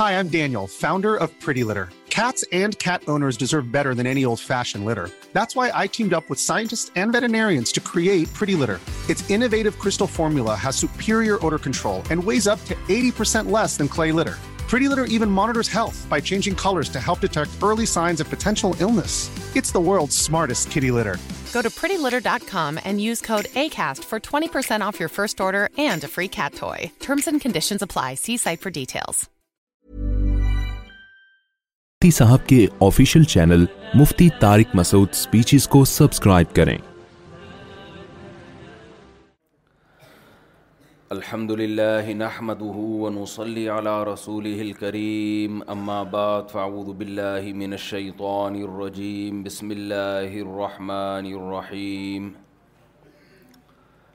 Hi, I'm Daniel, founder of Pretty Litter. Cats and cat owners deserve better than any old-fashioned litter. That's why I teamed up with scientists and veterinarians to create Pretty Litter. Its innovative crystal formula has superior odor control and weighs up to 80% less than clay litter. Pretty Litter even monitors health by changing colors to help detect early signs of potential illness. It's the world's smartest kitty litter. Go to prettylitter.com and use code ACAST for 20% off your first order and a free cat toy. Terms and conditions apply. See site for details. Mufti صاحب کے official channel Mufti Tariq Masood speeches کو subscribe کریں الحمد للہ نحمده ونصلي على رسوله الكريم اما بعد فاعوذ فاودہ من قون الرجیم بسم اللہ الرحمن الرحیم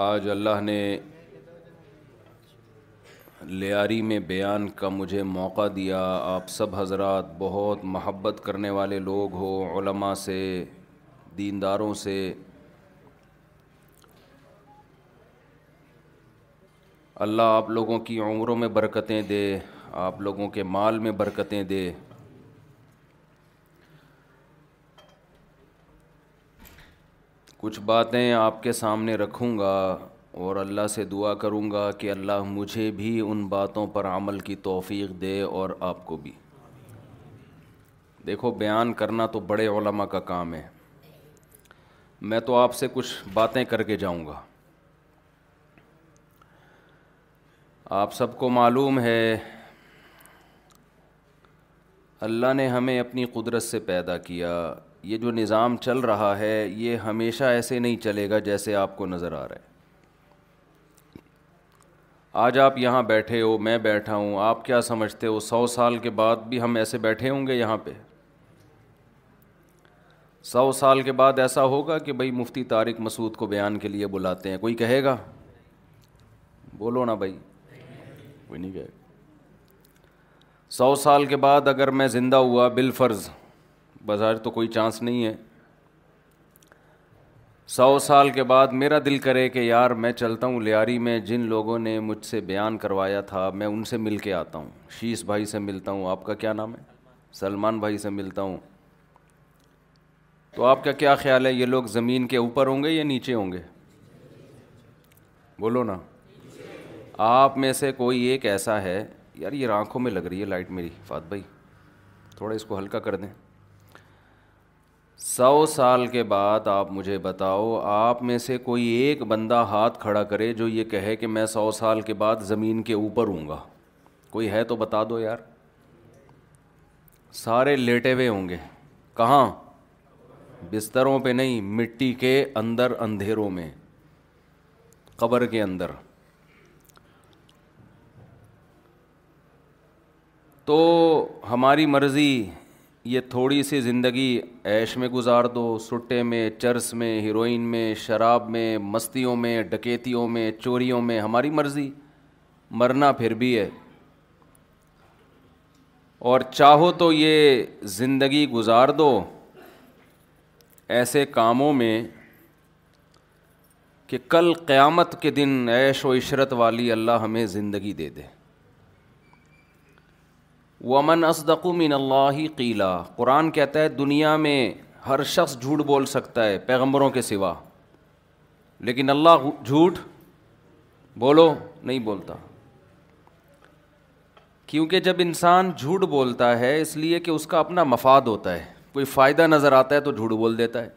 آج اللہ نے لیاری میں بیان کا مجھے موقع دیا آپ سب حضرات بہت محبت کرنے والے لوگ ہو علماء سے دینداروں سے اللہ آپ لوگوں کی عمروں میں برکتیں دے آپ لوگوں کے مال میں برکتیں دے کچھ باتیں آپ کے سامنے رکھوں گا اور اللہ سے دعا کروں گا کہ اللہ مجھے بھی ان باتوں پر عمل کی توفیق دے اور آپ کو بھی دیکھو بیان کرنا تو بڑے علماء کا کام ہے میں تو آپ سے کچھ باتیں کر کے جاؤں گا آپ سب کو معلوم ہے اللہ نے ہمیں اپنی قدرت سے پیدا کیا یہ جو نظام چل رہا ہے یہ ہمیشہ ایسے نہیں چلے گا جیسے آپ کو نظر آ رہا ہے آج آپ یہاں بیٹھے ہو میں بیٹھا ہوں آپ کیا سمجھتے ہو سو سال کے بعد بھی ہم ایسے بیٹھے ہوں گے یہاں پہ سو سال کے بعد ایسا ہوگا کہ بھائی مفتی طارق مسعود کو بیان کے لیے بلاتے ہیں کوئی کہے گا بولو نا بھائی کوئی نہیں کہے گا سو سال کے بعد اگر میں زندہ ہوا بالفرض فرض بظاہر تو کوئی چانس نہیں ہے سو سال کے بعد میرا دل کرے کہ یار میں چلتا ہوں لیاری میں جن لوگوں نے مجھ سے بیان کروایا تھا میں ان سے مل کے آتا ہوں شیش بھائی سے ملتا ہوں آپ کا کیا نام ہے سلمان بھائی سے ملتا ہوں تو آپ کا کیا خیال ہے یہ لوگ زمین کے اوپر ہوں گے یا نیچے ہوں گے بولو نا آپ میں سے کوئی ایک ایسا ہے یار یہ آنکھوں میں لگ رہی ہے لائٹ میری فات بھائی تھوڑا اس کو ہلکا کر دیں سو سال کے بعد آپ مجھے بتاؤ آپ میں سے کوئی ایک بندہ ہاتھ کھڑا کرے جو یہ کہے کہ میں سو سال کے بعد زمین کے اوپر ہوں گا کوئی ہے تو بتا دو یار سارے لیٹے ہوئے ہوں گے کہاں بستروں پہ نہیں مٹی کے اندر اندھیروں میں قبر کے اندر تو ہماری مرضی یہ تھوڑی سی زندگی عیش میں گزار دو سٹے میں چرس میں ہیروئن میں شراب میں مستیوں میں ڈکیتیوں میں چوریوں میں ہماری مرضی مرنا پھر بھی ہے اور چاہو تو یہ زندگی گزار دو ایسے کاموں میں کہ کل قیامت کے دن عیش و عشرت والی اللہ ہمیں زندگی دے دے ومن اصدق من اللہ قیلا قرآن کہتا ہے دنیا میں ہر شخص جھوٹ بول سکتا ہے پیغمبروں کے سوا لیکن اللہ جھوٹ بولو نہیں بولتا کیونکہ جب انسان جھوٹ بولتا ہے اس لیے کہ اس کا اپنا مفاد ہوتا ہے کوئی فائدہ نظر آتا ہے تو جھوٹ بول دیتا ہے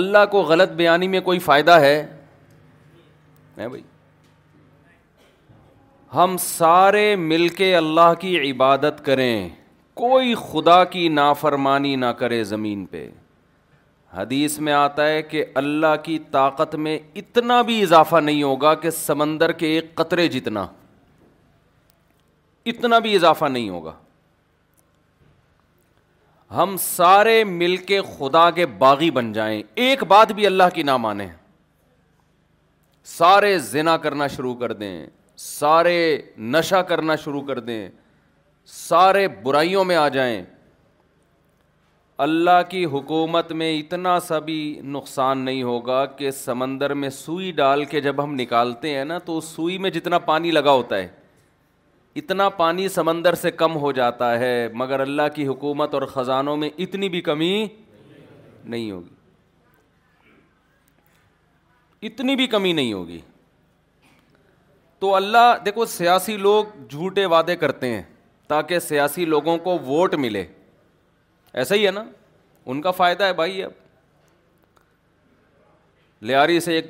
اللہ کو غلط بیانی میں کوئی فائدہ ہے بھائی ہم سارے مل کے اللہ کی عبادت کریں کوئی خدا کی نافرمانی نہ کرے زمین پہ حدیث میں آتا ہے کہ اللہ کی طاقت میں اتنا بھی اضافہ نہیں ہوگا کہ سمندر کے ایک قطرے جتنا اتنا بھی اضافہ نہیں ہوگا ہم سارے مل کے خدا کے باغی بن جائیں ایک بات بھی اللہ کی نہ مانیں سارے زنا کرنا شروع کر دیں سارے نشہ کرنا شروع کر دیں سارے برائیوں میں آ جائیں اللہ کی حکومت میں اتنا سا بھی نقصان نہیں ہوگا کہ سمندر میں سوئی ڈال کے جب ہم نکالتے ہیں نا تو اس سوئی میں جتنا پانی لگا ہوتا ہے اتنا پانی سمندر سے کم ہو جاتا ہے مگر اللہ کی حکومت اور خزانوں میں اتنی بھی کمی نہیں ہوگی اتنی بھی کمی نہیں ہوگی تو اللہ دیکھو سیاسی لوگ جھوٹے وعدے کرتے ہیں تاکہ سیاسی لوگوں کو ووٹ ملے ایسا ہی ہے نا ان کا فائدہ ہے بھائی اب لیاری سے ایک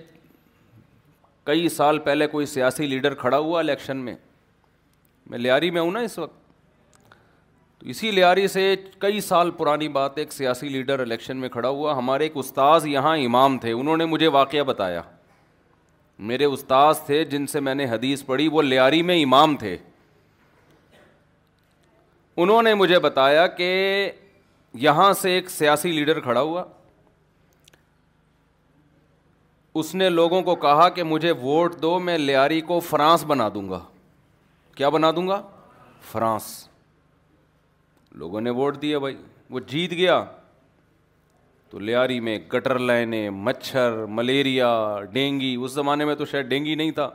کئی سال پہلے کوئی سیاسی لیڈر کھڑا ہوا الیکشن میں میں لیاری میں ہوں نا اس وقت تو اسی لیاری سے کئی سال پرانی بات ایک سیاسی لیڈر الیکشن میں کھڑا ہوا ہمارے ایک استاذ یہاں امام تھے انہوں نے مجھے واقعہ بتایا میرے استاذ تھے جن سے میں نے حدیث پڑھی وہ لیاری میں امام تھے انہوں نے مجھے بتایا کہ یہاں سے ایک سیاسی لیڈر کھڑا ہوا اس نے لوگوں کو کہا کہ مجھے ووٹ دو میں لیاری کو فرانس بنا دوں گا کیا بنا دوں گا فرانس لوگوں نے ووٹ دیا بھائی وہ جیت گیا تو لیاری میں گٹر لائنیں مچھر ملیریا ڈینگی اس زمانے میں تو شاید ڈینگی نہیں تھا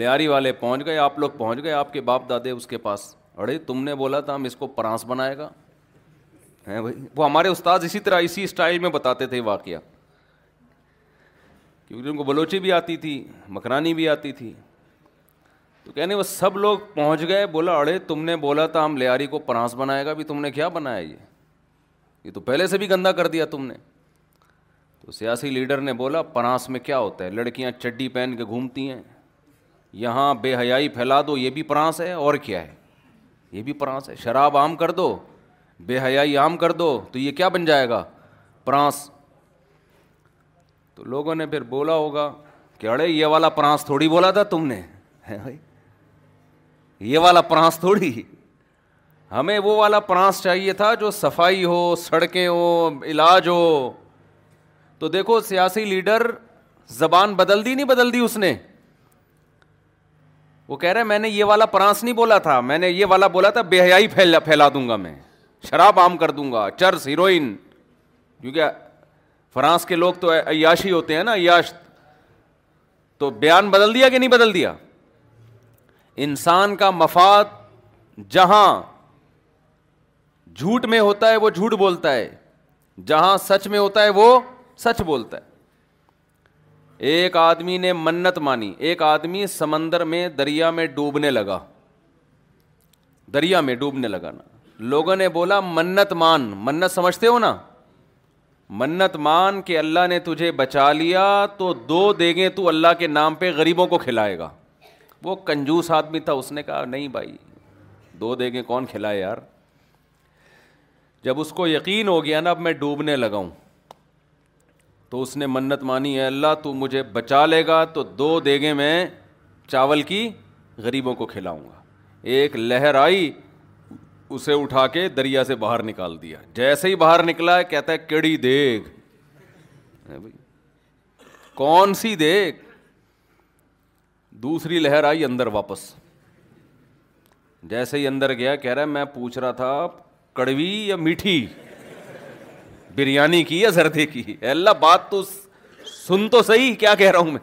لیاری والے پہنچ گئے آپ لوگ پہنچ گئے آپ کے باپ دادے اس کے پاس اڑے تم نے بولا تھا ہم اس کو پرانس بنائے گا ہیں بھائی وہ ہمارے استاد اسی طرح اسی اسٹائل میں بتاتے تھے واقعہ کیونکہ ان کو بلوچی بھی آتی تھی مکرانی بھی آتی تھی تو کہنے وہ سب لوگ پہنچ گئے بولا اڑے تم نے بولا تھا ہم لیاری کو پرانس بنائے گا بھی تم نے کیا بنایا یہ یہ تو پہلے سے بھی گندا کر دیا تم نے تو سیاسی لیڈر نے بولا پناس میں کیا ہوتا ہے لڑکیاں چڈی پہن کے گھومتی ہیں یہاں بے حیائی پھیلا دو یہ بھی پرانس ہے اور کیا ہے یہ بھی پرانس ہے شراب عام کر دو بے حیائی عام کر دو تو یہ کیا بن جائے گا پرانس تو لوگوں نے پھر بولا ہوگا کہ اڑے یہ والا پرانس تھوڑی بولا تھا تم نے یہ والا پرانس تھوڑی ہمیں وہ والا پرانس چاہیے تھا جو صفائی ہو سڑکیں ہو علاج ہو تو دیکھو سیاسی لیڈر زبان بدل دی نہیں بدل دی اس نے وہ کہہ رہا ہے میں نے یہ والا پرانس نہیں بولا تھا میں نے یہ والا بولا تھا بے حیائی پھیلا پھیلا دوں گا میں شراب عام کر دوں گا چرس ہیروئن کیونکہ فرانس کے لوگ تو عیاشی ہوتے ہیں نا عیاش تو بیان بدل دیا کہ نہیں بدل دیا انسان کا مفاد جہاں جھوٹ میں ہوتا ہے وہ جھوٹ بولتا ہے جہاں سچ میں ہوتا ہے وہ سچ بولتا ہے ایک آدمی نے منت مانی ایک آدمی سمندر میں دریا میں ڈوبنے لگا دریا میں ڈوبنے لگا نا لوگوں نے بولا منت مان منت سمجھتے ہو نا منت مان کہ اللہ نے تجھے بچا لیا تو دو دیگیں تو اللہ کے نام پہ غریبوں کو کھلائے گا وہ کنجوس آدمی تھا اس نے کہا نہیں بھائی دو دیگیں کون کھلائے یار جب اس کو یقین ہو گیا نا اب میں ڈوبنے لگاؤں تو اس نے منت مانی ہے اللہ تو مجھے بچا لے گا تو دو دیگے میں چاول کی غریبوں کو کھلاؤں گا ایک لہر آئی اسے اٹھا کے دریا سے باہر نکال دیا جیسے ہی باہر نکلا ہے کہتا ہے کیڑی دیکھ کون سی دیکھ دوسری لہر آئی اندر واپس جیسے ہی اندر گیا کہہ رہا ہے میں پوچھ رہا تھا کڑوی یا میٹھی بریانی کی یا زردے کی اللہ بات تو سن تو صحیح کیا کہہ رہا ہوں میں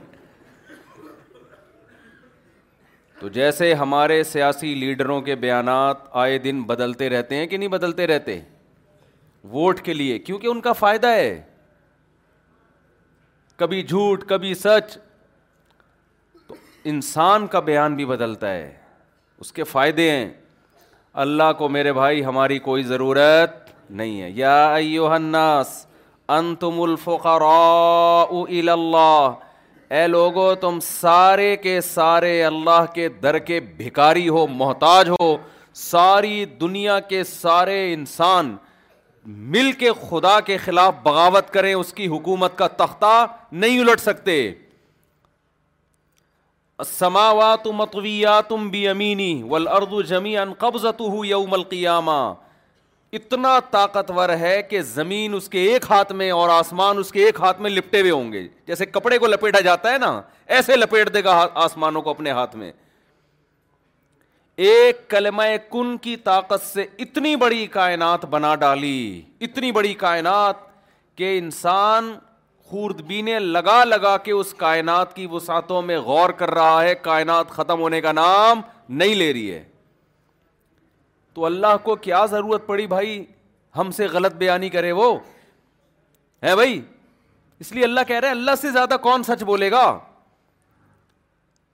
تو جیسے ہمارے سیاسی لیڈروں کے بیانات آئے دن بدلتے رہتے ہیں کہ نہیں بدلتے رہتے ووٹ کے لیے کیونکہ ان کا فائدہ ہے کبھی جھوٹ کبھی سچ تو انسان کا بیان بھی بدلتا ہے اس کے فائدے ہیں اللہ کو میرے بھائی ہماری کوئی ضرورت نہیں ہے یا ایوہ الناس انتم الفقراء اللہ اے لوگو تم سارے کے سارے اللہ کے در کے بھکاری ہو محتاج ہو ساری دنیا کے سارے انسان مل کے خدا کے خلاف بغاوت کریں اس کی حکومت کا تختہ نہیں الٹ سکتے سماوا تم بھی امینی ومیان جمی ان قبضت یوم القیامہ اتنا طاقتور ہے کہ زمین اس کے ایک ہاتھ میں اور آسمان اس کے ایک ہاتھ میں لپٹے ہوئے ہوں گے جیسے کپڑے کو لپیٹا جاتا ہے نا ایسے لپیٹ دے گا آسمانوں کو اپنے ہاتھ میں ایک کلمہ کن کی طاقت سے اتنی بڑی کائنات بنا ڈالی اتنی بڑی کائنات کہ انسان خوردبینیں لگا لگا کے اس کائنات کی وسعتوں میں غور کر رہا ہے کائنات ختم ہونے کا نام نہیں لے رہی ہے تو اللہ کو کیا ضرورت پڑی بھائی ہم سے غلط بیانی کرے وہ ہے بھائی اس لیے اللہ کہہ رہے اللہ سے زیادہ کون سچ بولے گا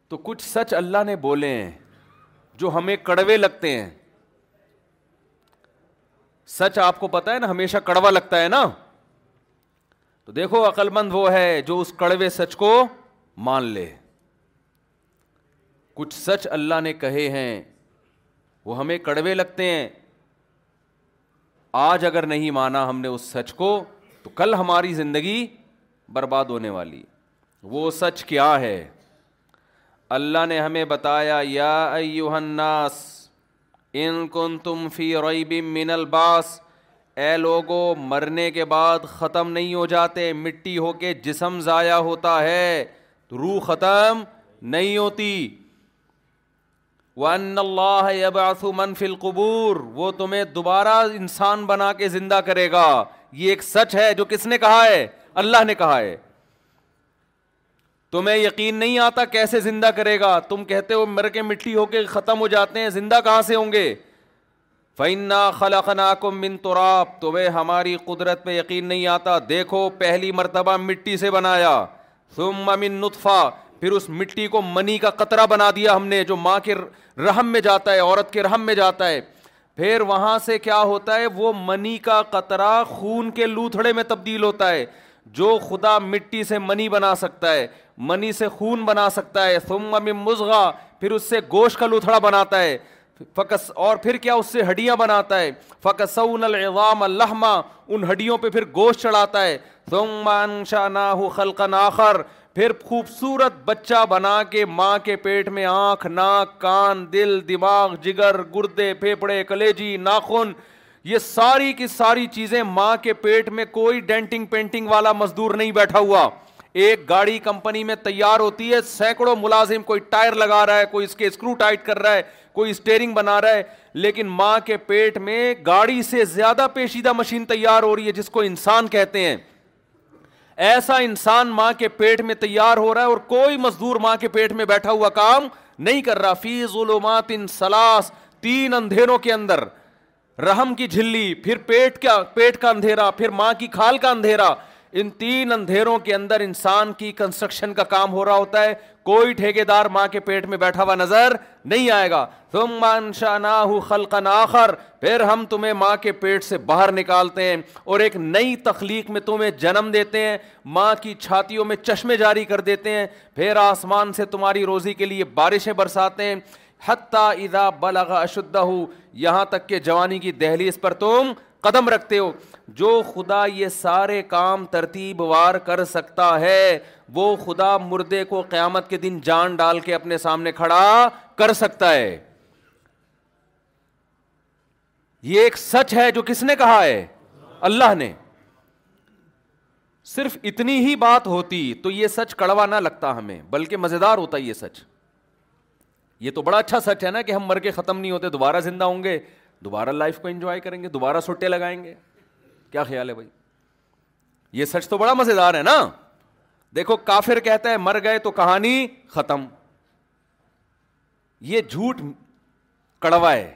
تو کچھ سچ اللہ نے بولے ہیں جو ہمیں کڑوے لگتے ہیں سچ آپ کو پتا ہے نا ہمیشہ کڑوا لگتا ہے نا تو دیکھو عقل مند وہ ہے جو اس کڑوے سچ کو مان لے کچھ سچ اللہ نے کہے ہیں وہ ہمیں کڑوے لگتے ہیں آج اگر نہیں مانا ہم نے اس سچ کو تو کل ہماری زندگی برباد ہونے والی وہ سچ کیا ہے اللہ نے ہمیں بتایا یا ایوہ الناس ان کن تم فی ریب من الباس اے لوگو مرنے کے بعد ختم نہیں ہو جاتے مٹی ہو کے جسم ضائع ہوتا ہے روح ختم نہیں ہوتی ون اللہ منفی القبور وہ تمہیں دوبارہ انسان بنا کے زندہ کرے گا یہ ایک سچ ہے جو کس نے کہا ہے اللہ نے کہا ہے تمہیں یقین نہیں آتا کیسے زندہ کرے گا تم کہتے ہو مر کے مٹی ہو کے ختم ہو جاتے ہیں زندہ کہاں سے ہوں گے فن خلق ناکم من تراب تو وہ ہماری قدرت پہ یقین نہیں آتا دیکھو پہلی مرتبہ مٹی سے بنایا سم امن نطفا پھر اس مٹی کو منی کا قطرہ بنا دیا ہم نے جو ماں کے رحم میں جاتا ہے عورت کے رحم میں جاتا ہے پھر وہاں سے کیا ہوتا ہے وہ منی کا قطرہ خون کے لوتھڑے میں تبدیل ہوتا ہے جو خدا مٹی سے منی بنا سکتا ہے منی سے خون بنا سکتا ہے سم امن مشغا پھر اس سے گوشت کا لوتھڑا بناتا ہے فکس اور پھر کیا اس سے ہڈیاں بناتا ہے فکس ان ہڈیوں پہ پھر گوشت چڑھاتا ہے پھر خوبصورت بچہ بنا کے ماں کے پیٹ میں آنکھ ناک کان دل دماغ جگر گردے پھیپڑے کلیجی ناخن یہ ساری کی ساری چیزیں ماں کے پیٹ میں کوئی ڈینٹنگ پینٹنگ والا مزدور نہیں بیٹھا ہوا ایک گاڑی کمپنی میں تیار ہوتی ہے سینکڑوں ملازم کوئی ٹائر لگا رہا ہے کوئی اس کے اسکرو ٹائٹ کر رہا ہے کوئی اسٹیئرنگ بنا رہا ہے لیکن ماں کے پیٹ میں گاڑی سے زیادہ پیچیدہ مشین تیار ہو رہی ہے جس کو انسان کہتے ہیں ایسا انسان ماں کے پیٹ میں تیار ہو رہا ہے اور کوئی مزدور ماں کے پیٹ میں بیٹھا ہوا کام نہیں کر رہا فی ظلمات ان سلاس تین اندھیروں کے اندر رحم کی جھلی پھر پیٹ کا پیٹ کا اندھیرا پھر ماں کی کھال کا اندھیرا ان تین اندھیروں کے اندر انسان کی کنسٹرکشن کا کام ہو رہا ہوتا ہے کوئی ٹھیکے دار ماں کے پیٹ میں بیٹھا ہوا نظر نہیں آئے گا تم مانشا نہ پھر ہم تمہیں ماں کے پیٹ سے باہر نکالتے ہیں اور ایک نئی تخلیق میں تمہیں جنم دیتے ہیں ماں کی چھاتیوں میں چشمے جاری کر دیتے ہیں پھر آسمان سے تمہاری روزی کے لیے بارشیں برساتے ہیں حتیٰ ادا بلغ اشدہ ہو یہاں تک کہ جوانی کی دہلیز پر تم قدم رکھتے ہو جو خدا یہ سارے کام ترتیب وار کر سکتا ہے وہ خدا مردے کو قیامت کے دن جان ڈال کے اپنے سامنے کھڑا کر سکتا ہے یہ ایک سچ ہے جو کس نے کہا ہے اللہ نے صرف اتنی ہی بات ہوتی تو یہ سچ کڑوا نہ لگتا ہمیں بلکہ مزیدار ہوتا یہ سچ یہ تو بڑا اچھا سچ ہے نا کہ ہم مر کے ختم نہیں ہوتے دوبارہ زندہ ہوں گے دوبارہ لائف کو انجوائے کریں گے دوبارہ سٹے لگائیں گے کیا خیال ہے بھائی یہ سچ تو بڑا مزے دار ہے نا دیکھو کافر کہتا ہے مر گئے تو کہانی ختم یہ جھوٹ کڑوا ہے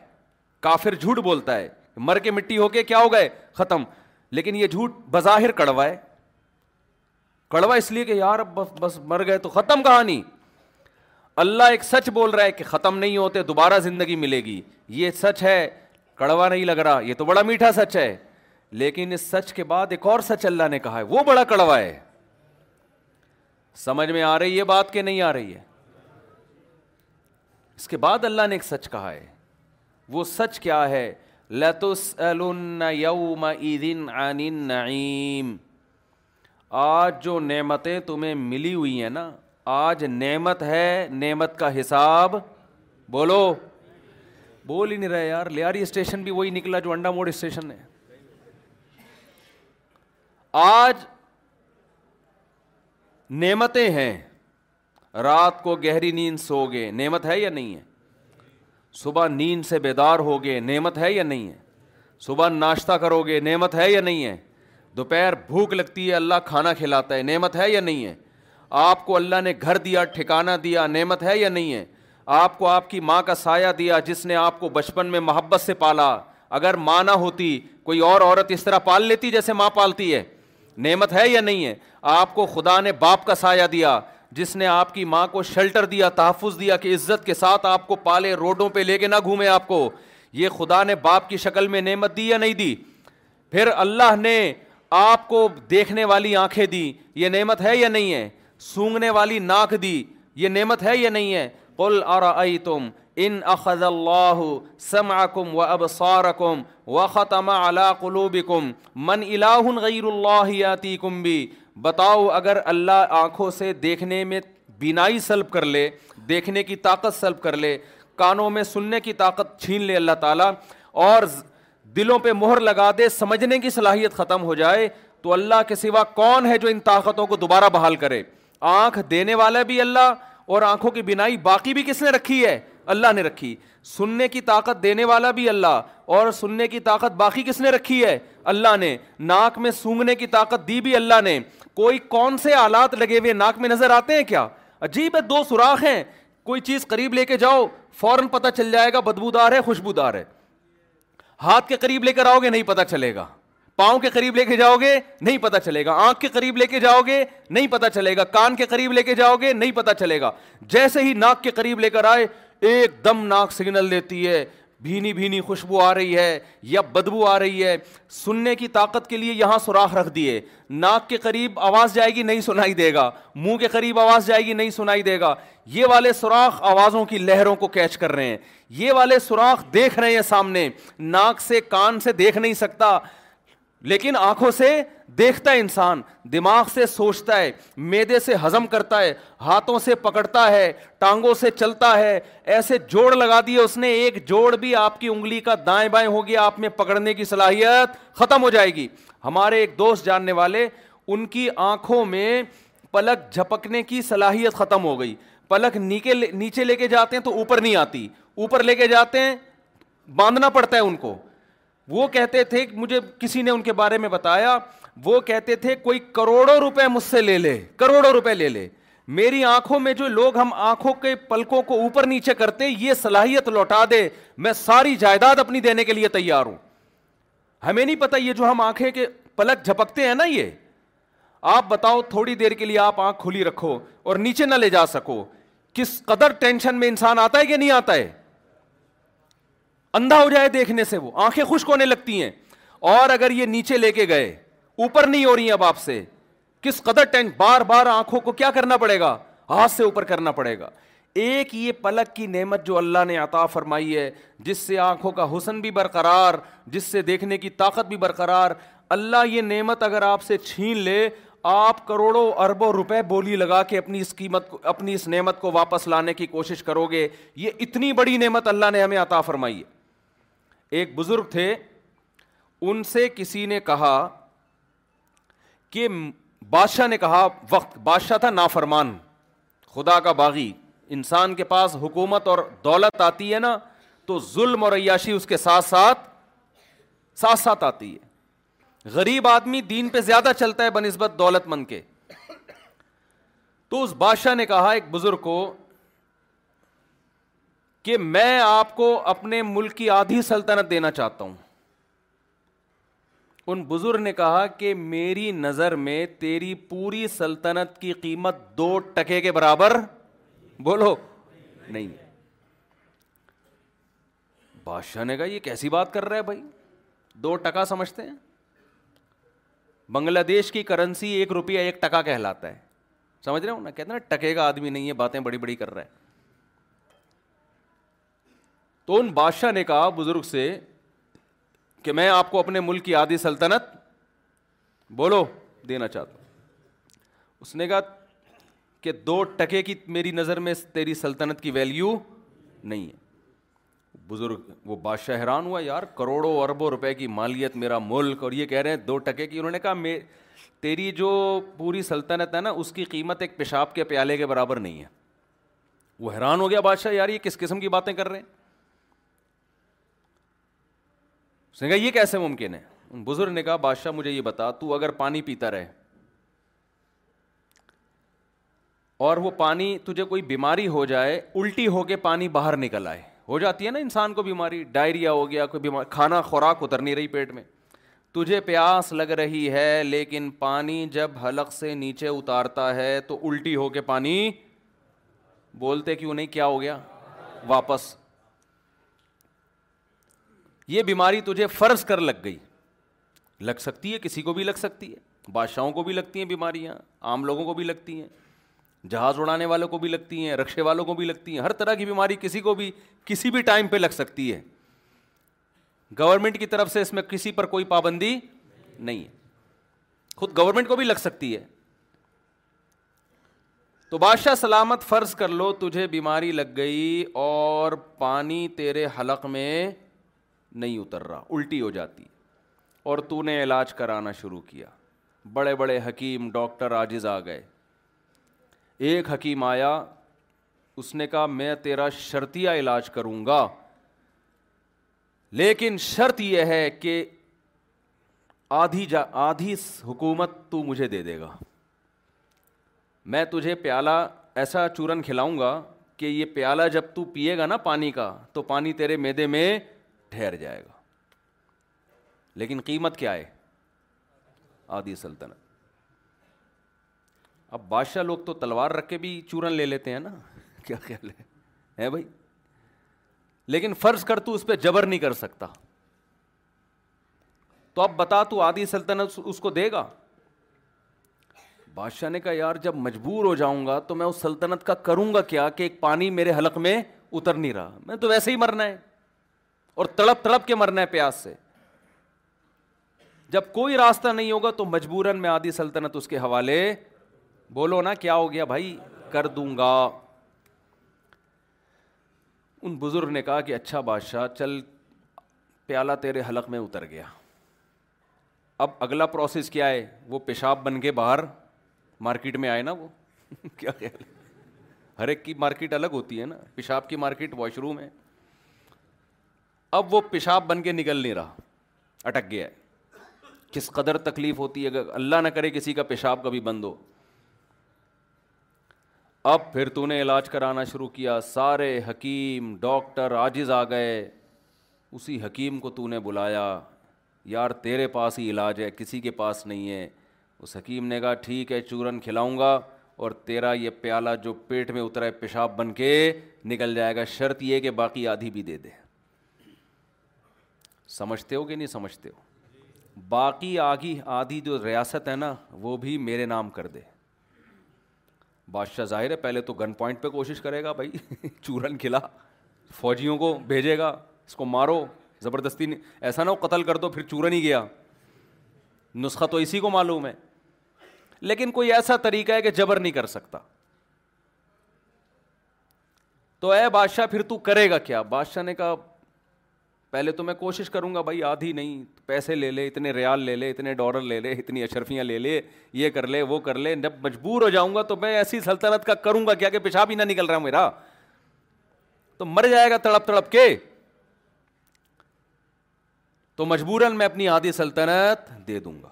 کافر جھوٹ بولتا ہے مر کے مٹی ہو کے کیا ہو گئے ختم لیکن یہ جھوٹ بظاہر کڑوا ہے کڑوا اس لیے کہ یار بس بس مر گئے تو ختم کہانی اللہ ایک سچ بول رہا ہے کہ ختم نہیں ہوتے دوبارہ زندگی ملے گی یہ سچ ہے کڑوا نہیں لگ رہا یہ تو بڑا میٹھا سچ ہے لیکن اس سچ کے بعد ایک اور سچ اللہ نے کہا ہے وہ بڑا کڑوا ہے سمجھ میں آ رہی ہے بات کہ نہیں آ رہی ہے اس کے بعد اللہ نے ایک سچ کہا ہے وہ سچ کیا ہے لتس نعیم آج جو نعمتیں تمہیں ملی ہوئی ہیں نا آج نعمت ہے نعمت کا حساب بولو بول ہی نہیں رہا یار لیاری اسٹیشن بھی وہی نکلا جو انڈا موڑ اسٹیشن ہے آج نعمتیں ہیں رات کو گہری نیند سو گے نعمت ہے یا نہیں ہے صبح نیند سے بیدار ہو گئے نعمت ہے یا نہیں ہے صبح ناشتہ کرو گے نعمت ہے یا نہیں ہے دوپہر بھوک لگتی ہے اللہ کھانا کھلاتا ہے نعمت ہے یا نہیں ہے آپ کو اللہ نے گھر دیا ٹھکانا دیا نعمت ہے یا نہیں ہے آپ کو آپ کی ماں کا سایہ دیا جس نے آپ کو بچپن میں محبت سے پالا اگر ماں نہ ہوتی کوئی اور عورت اس طرح پال لیتی جیسے ماں پالتی ہے نعمت ہے یا نہیں ہے آپ کو خدا نے باپ کا سایہ دیا جس نے آپ کی ماں کو شیلٹر دیا تحفظ دیا کہ عزت کے ساتھ آپ کو پالے روڈوں پہ لے کے نہ گھومے آپ کو یہ خدا نے باپ کی شکل میں نعمت دی یا نہیں دی پھر اللہ نے آپ کو دیکھنے والی آنکھیں دی یہ نعمت ہے یا نہیں ہے سونگنے والی ناک دی یہ نعمت ہے یا نہیں ہے قل ارائیتم ان اخذ اللہ سمعکم و ابصارکم و ختم قلوبکم من الہ غیر اللہ یاتیکم بھی بتاؤ اگر اللہ آنکھوں سے دیکھنے میں بینائی سلب کر لے دیکھنے کی طاقت سلب کر لے کانوں میں سننے کی طاقت چھین لے اللہ تعالیٰ اور دلوں پہ مہر لگا دے سمجھنے کی صلاحیت ختم ہو جائے تو اللہ کے سوا کون ہے جو ان طاقتوں کو دوبارہ بحال کرے آنکھ دینے والا بھی اللہ اور آنکھوں کی بینائی باقی بھی کس نے رکھی ہے اللہ نے رکھی سننے کی طاقت دینے والا بھی اللہ اور سننے کی طاقت باقی کس نے رکھی ہے اللہ نے ناک میں سونگنے کی طاقت دی بھی اللہ نے کوئی کون سے آلات لگے ہوئے ناک میں نظر آتے ہیں کیا عجیب ہے دو سوراخ ہیں کوئی چیز قریب لے کے جاؤ فوراً پتہ چل جائے گا بدبودار ہے خوشبودار ہے ہاتھ کے قریب لے کر آؤ گے نہیں پتہ چلے گا پاؤں کے قریب لے کے جاؤ گے نہیں پتا چلے گا آنکھ کے قریب لے کے جاؤ گے نہیں پتا چلے گا کان کے قریب لے کے جاؤ گے نہیں پتا چلے گا جیسے ہی ناک کے قریب لے کر آئے ایک دم ناک سگنل دیتی ہے بھینی بھینی خوشبو آ رہی ہے یا بدبو آ رہی ہے سننے کی طاقت کے لیے یہاں سوراخ رکھ دیے ناک کے قریب آواز جائے گی نہیں سنائی دے گا منہ کے قریب آواز جائے گی نہیں سنائی دے گا یہ والے سوراخ آوازوں کی لہروں کو کیچ کر رہے ہیں یہ والے سوراخ دیکھ رہے ہیں سامنے ناک سے کان سے دیکھ نہیں سکتا لیکن آنکھوں سے دیکھتا ہے انسان دماغ سے سوچتا ہے میدے سے ہضم کرتا ہے ہاتھوں سے پکڑتا ہے ٹانگوں سے چلتا ہے ایسے جوڑ لگا دیے اس نے ایک جوڑ بھی آپ کی انگلی کا دائیں بائیں ہو گیا آپ میں پکڑنے کی صلاحیت ختم ہو جائے گی ہمارے ایک دوست جاننے والے ان کی آنکھوں میں پلک جھپکنے کی صلاحیت ختم ہو گئی پلک نیچے نیچے لے کے جاتے ہیں تو اوپر نہیں آتی اوپر لے کے جاتے ہیں باندھنا پڑتا ہے ان کو وہ کہتے تھے مجھے کسی نے ان کے بارے میں بتایا وہ کہتے تھے کوئی کروڑوں روپے مجھ سے لے لے کروڑوں روپے لے لے میری آنکھوں میں جو لوگ ہم آنکھوں کے پلکوں کو اوپر نیچے کرتے یہ صلاحیت لوٹا دے میں ساری جائیداد اپنی دینے کے لیے تیار ہوں ہمیں نہیں پتا یہ جو ہم آنکھیں کے پلک جھپکتے ہیں نا یہ آپ بتاؤ تھوڑی دیر کے لیے آپ آنکھ کھلی رکھو اور نیچے نہ لے جا سکو کس قدر ٹینشن میں انسان آتا ہے کہ نہیں آتا ہے اندھا ہو جائے دیکھنے سے وہ آنکھیں خشک ہونے لگتی ہیں اور اگر یہ نیچے لے کے گئے اوپر نہیں ہو رہی اب آپ سے کس قدر ٹینک بار بار آنکھوں کو کیا کرنا پڑے گا ہاتھ سے اوپر کرنا پڑے گا ایک یہ پلک کی نعمت جو اللہ نے عطا فرمائی ہے جس سے آنکھوں کا حسن بھی برقرار جس سے دیکھنے کی طاقت بھی برقرار اللہ یہ نعمت اگر آپ سے چھین لے آپ کروڑوں اربوں روپے بولی لگا کے اپنی اس قیمت کو اپنی اس نعمت کو واپس لانے کی کوشش کرو گے یہ اتنی بڑی نعمت اللہ نے ہمیں عطا فرمائی ہے ایک بزرگ تھے ان سے کسی نے کہا کہ بادشاہ نے کہا وقت بادشاہ تھا نافرمان خدا کا باغی انسان کے پاس حکومت اور دولت آتی ہے نا تو ظلم اور عیاشی اس کے ساتھ ساتھ ساتھ ساتھ آتی ہے غریب آدمی دین پہ زیادہ چلتا ہے بہ نسبت دولت مند کے تو اس بادشاہ نے کہا ایک بزرگ کو کہ میں آپ کو اپنے ملک کی آدھی سلطنت دینا چاہتا ہوں ان بزرگ نے کہا کہ میری نظر میں تیری پوری سلطنت کی قیمت دو ٹکے کے برابر بولو نہیں بادشاہ نے کہا یہ کیسی بات کر رہا ہے بھائی دو ٹکا سمجھتے ہیں بنگلہ دیش کی کرنسی ایک روپیہ ایک ٹکا کہلاتا ہے سمجھ رہے ہو نا کہتے ہیں نا ٹکے کا آدمی نہیں ہے باتیں بڑی بڑی کر رہا ہے تو ان بادشاہ نے کہا بزرگ سے کہ میں آپ کو اپنے ملک کی آدھی سلطنت بولو دینا چاہتا ہوں اس نے کہا کہ دو ٹکے کی میری نظر میں تیری سلطنت کی ویلیو نہیں ہے بزرگ وہ بادشاہ حیران ہوا یار کروڑوں اربوں روپے کی مالیت میرا ملک اور یہ کہہ رہے ہیں دو ٹکے کی انہوں نے کہا تیری جو پوری سلطنت ہے نا اس کی قیمت ایک پیشاب کے پیالے کے برابر نہیں ہے وہ حیران ہو گیا بادشاہ یار یہ کس قسم کی باتیں کر رہے ہیں اس نے کہا یہ کیسے ممکن ہے بزرگ نے کہا بادشاہ مجھے یہ بتا تو اگر پانی پیتا رہے اور وہ پانی تجھے کوئی بیماری ہو جائے الٹی ہو کے پانی باہر نکل آئے ہو جاتی ہے نا انسان کو بیماری ڈائریا ہو گیا کوئی بیماری کھانا خوراک اتر نہیں رہی پیٹ میں تجھے پیاس لگ رہی ہے لیکن پانی جب حلق سے نیچے اتارتا ہے تو الٹی ہو کے پانی بولتے کیوں نہیں کیا ہو گیا واپس یہ بیماری تجھے فرض کر لگ گئی لگ سکتی ہے کسی کو بھی لگ سکتی ہے بادشاہوں کو بھی لگتی ہیں بیماریاں عام لوگوں کو بھی لگتی ہیں جہاز اڑانے والوں کو بھی لگتی ہیں رکشے والوں کو بھی لگتی ہیں ہر طرح کی بیماری کسی کو بھی کسی بھی ٹائم پہ لگ سکتی ہے گورنمنٹ کی طرف سے اس میں کسی پر کوئی پابندی نہیں ہے خود گورنمنٹ کو بھی لگ سکتی ہے تو بادشاہ سلامت فرض کر لو تجھے بیماری لگ گئی اور پانی تیرے حلق میں نہیں اتر رہا الٹی ہو جاتی اور تو نے علاج کرانا شروع کیا بڑے بڑے حکیم ڈاکٹر آجز آ گئے ایک حکیم آیا اس نے کہا میں تیرا شرطیہ علاج کروں گا لیکن شرط یہ ہے کہ آدھی جا آدھی حکومت تو مجھے دے دے گا میں تجھے پیالہ ایسا چورن کھلاؤں گا کہ یہ پیالہ جب تو پیے گا نا پانی کا تو پانی تیرے میدے میں ٹھہر جائے گا لیکن قیمت کیا ہے آدھی سلطنت اب بادشاہ لوگ تو تلوار رکھ کے بھی چورن لے لیتے ہیں نا کیا خیال ہے ہے بھائی لیکن فرض کر تو اس پہ جبر نہیں کر سکتا تو اب بتا تو آدھی سلطنت اس کو دے گا بادشاہ نے کہا یار جب مجبور ہو جاؤں گا تو میں اس سلطنت کا کروں گا کیا کہ ایک پانی میرے حلق میں اتر نہیں رہا میں تو ویسے ہی مرنا ہے اور تڑپ تڑپ کے مرنا ہے پیاس سے جب کوئی راستہ نہیں ہوگا تو مجبوراً میں آدھی سلطنت اس کے حوالے بولو نا کیا ہو گیا بھائی کر دوں گا ان بزرگ نے کہا کہ اچھا بادشاہ چل پیالہ تیرے حلق میں اتر گیا اب اگلا پروسیس کیا ہے وہ پیشاب بن کے باہر مارکیٹ میں آئے نا وہ کیا خیال ہے ہر ایک کی مارکیٹ الگ ہوتی ہے نا پیشاب کی مارکیٹ واش روم ہے اب وہ پیشاب بن کے نکل نہیں رہا اٹک گیا ہے کس قدر تکلیف ہوتی ہے اگر اللہ نہ کرے کسی کا پیشاب کبھی بند ہو اب پھر تو نے علاج کرانا شروع کیا سارے حکیم ڈاکٹر عاجز آ گئے اسی حکیم کو تو نے بلایا یار تیرے پاس ہی علاج ہے کسی کے پاس نہیں ہے اس حکیم نے کہا ٹھیک ہے چورن کھلاؤں گا اور تیرا یہ پیالہ جو پیٹ میں اترا ہے پیشاب بن کے نکل جائے گا شرط یہ کہ باقی آدھی بھی دے دے سمجھتے ہو کہ نہیں سمجھتے ہو باقی آگی آدھی جو ریاست ہے نا وہ بھی میرے نام کر دے بادشاہ ظاہر ہے پہلے تو گن پوائنٹ پہ کوشش کرے گا بھائی چورن کھلا فوجیوں کو بھیجے گا اس کو مارو زبردستی نہیں ایسا نہ ہو قتل کر دو پھر چورن ہی گیا نسخہ تو اسی کو معلوم ہے لیکن کوئی ایسا طریقہ ہے کہ جبر نہیں کر سکتا تو اے بادشاہ پھر تو کرے گا کیا بادشاہ نے کہا پہلے تو میں کوشش کروں گا بھائی آدھی نہیں پیسے لے لے اتنے ریال لے لے اتنے ڈالر لے لے اتنی اشرفیاں لے لے یہ کر لے وہ کر لے جب مجبور ہو جاؤں گا تو میں ایسی سلطنت کا کروں گا کیا کہ پیشاب ہی نہ نکل رہا میرا تو مر جائے گا تڑپ تڑپ کے تو مجبوراً میں اپنی آدھی سلطنت دے دوں گا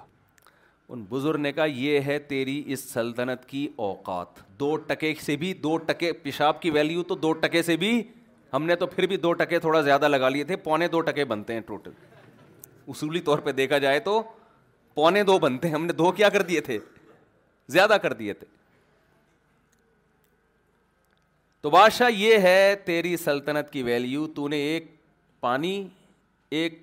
ان بزرگ نے کہا یہ ہے تیری اس سلطنت کی اوقات دو ٹکے سے بھی دو ٹکے پیشاب کی ویلیو تو دو ٹکے سے بھی ہم نے تو پھر بھی دو ٹکے تھوڑا زیادہ لگا لیے تھے پونے دو ٹکے بنتے ہیں ٹوٹل اصولی طور پہ دیکھا جائے تو پونے دو بنتے ہیں ہم نے دو کیا کر دیے تھے زیادہ کر دیے تھے تو بادشاہ یہ ہے تیری سلطنت کی ویلیو تو نے ایک پانی ایک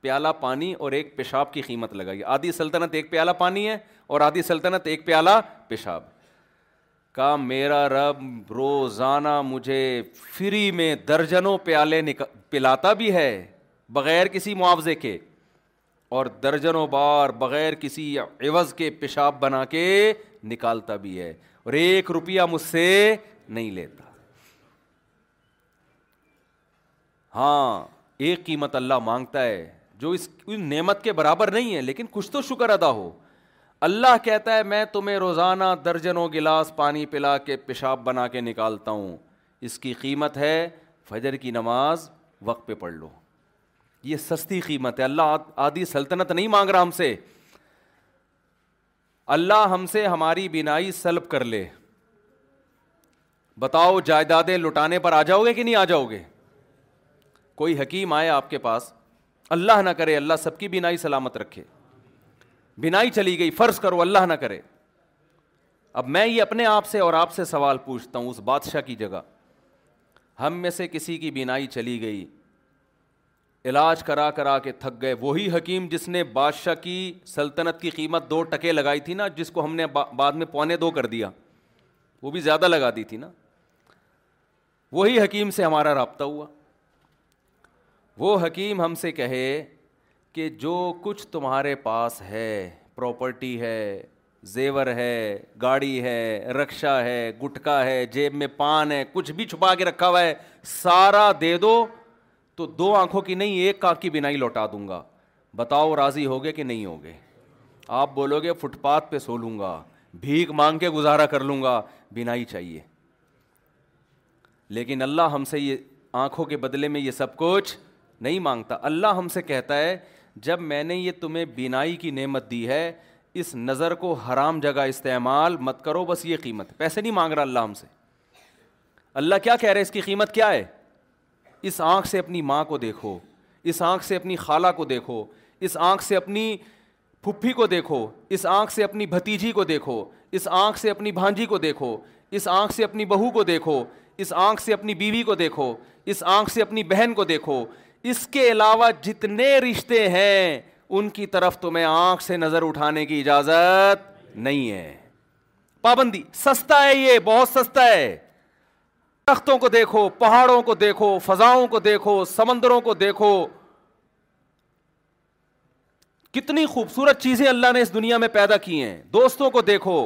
پیالہ پانی اور ایک پیشاب کی قیمت لگائی آدھی سلطنت ایک پیالہ پانی ہے اور آدھی سلطنت ایک پیالہ پیشاب میرا رب روزانہ مجھے فری میں درجنوں پیالے پلاتا بھی ہے بغیر کسی معاوضے کے اور درجنوں بار بغیر کسی عوض کے پیشاب بنا کے نکالتا بھی ہے اور ایک روپیہ مجھ سے نہیں لیتا ہاں ایک قیمت اللہ مانگتا ہے جو اس نعمت کے برابر نہیں ہے لیکن کچھ تو شکر ادا ہو اللہ کہتا ہے میں تمہیں روزانہ درجنوں گلاس پانی پلا کے پیشاب بنا کے نکالتا ہوں اس کی قیمت ہے فجر کی نماز وقت پہ پڑھ لو یہ سستی قیمت ہے اللہ آدھی سلطنت نہیں مانگ رہا ہم سے اللہ ہم سے ہماری بینائی سلب کر لے بتاؤ جائیدادیں لٹانے پر آ جاؤ گے کہ نہیں آ جاؤ گے کوئی حکیم آئے آپ کے پاس اللہ نہ کرے اللہ سب کی بینائی سلامت رکھے بینائی چلی گئی فرض کرو اللہ نہ کرے اب میں یہ اپنے آپ سے اور آپ سے سوال پوچھتا ہوں اس بادشاہ کی جگہ ہم میں سے کسی کی بینائی چلی گئی علاج کرا کرا کے تھک گئے وہی حکیم جس نے بادشاہ کی سلطنت کی قیمت دو ٹکے لگائی تھی نا جس کو ہم نے بعد میں پونے دو کر دیا وہ بھی زیادہ لگا دی تھی نا وہی حکیم سے ہمارا رابطہ ہوا وہ حکیم ہم سے کہے کہ جو کچھ تمہارے پاس ہے پراپرٹی ہے زیور ہے گاڑی ہے رکشا ہے گٹکا ہے جیب میں پان ہے کچھ بھی چھپا کے رکھا ہوا ہے سارا دے دو تو دو آنکھوں کی نہیں ایک کاکی بنا ہی لوٹا دوں گا بتاؤ راضی ہوگے کہ نہیں ہوگے آپ بولو گے فٹ پاتھ پہ سو لوں گا بھیک مانگ کے گزارا کر لوں گا بنا ہی چاہیے لیکن اللہ ہم سے یہ آنکھوں کے بدلے میں یہ سب کچھ نہیں مانگتا اللہ ہم سے کہتا ہے جب میں نے یہ تمہیں بینائی کی نعمت دی ہے اس نظر کو حرام جگہ استعمال مت کرو بس یہ قیمت پیسے نہیں مانگ رہا اللہ ہم سے اللہ کیا کہہ رہے اس کی قیمت کیا ہے اس آنکھ سے اپنی ماں کو دیکھو اس آنکھ سے اپنی خالہ کو دیکھو اس آنکھ سے اپنی پھپھی کو دیکھو اس آنکھ سے اپنی بھتیجی کو دیکھو اس آنکھ سے اپنی بھانجی کو دیکھو اس آنکھ سے اپنی بہو کو دیکھو اس آنکھ سے اپنی بیوی کو دیکھو اس آنکھ سے اپنی بہن کو دیکھو اس کے علاوہ جتنے رشتے ہیں ان کی طرف تمہیں آنکھ سے نظر اٹھانے کی اجازت نہیں ہے پابندی سستا ہے یہ بہت سستا ہے درختوں کو دیکھو پہاڑوں کو دیکھو فضاؤں کو دیکھو سمندروں کو دیکھو کتنی خوبصورت چیزیں اللہ نے اس دنیا میں پیدا کی ہیں دوستوں کو دیکھو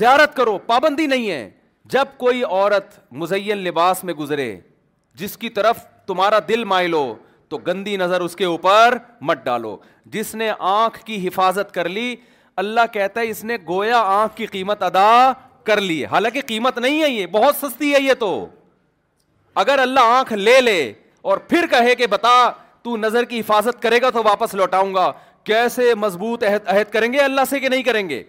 زیارت کرو پابندی نہیں ہے جب کوئی عورت مزین لباس میں گزرے جس کی طرف تمہارا دل مائل ہو تو گندی نظر اس کے اوپر مت ڈالو جس نے آنکھ کی حفاظت کر لی اللہ کہتا ہے اس نے گویا آنکھ کی قیمت ادا کر لی حالانکہ قیمت نہیں ہے یہ بہت سستی ہے یہ تو اگر اللہ آنکھ لے لے اور پھر کہے کہ بتا تو نظر کی حفاظت کرے گا تو واپس لوٹاؤں گا کیسے مضبوط عہد عہد کریں گے اللہ سے کہ نہیں کریں گے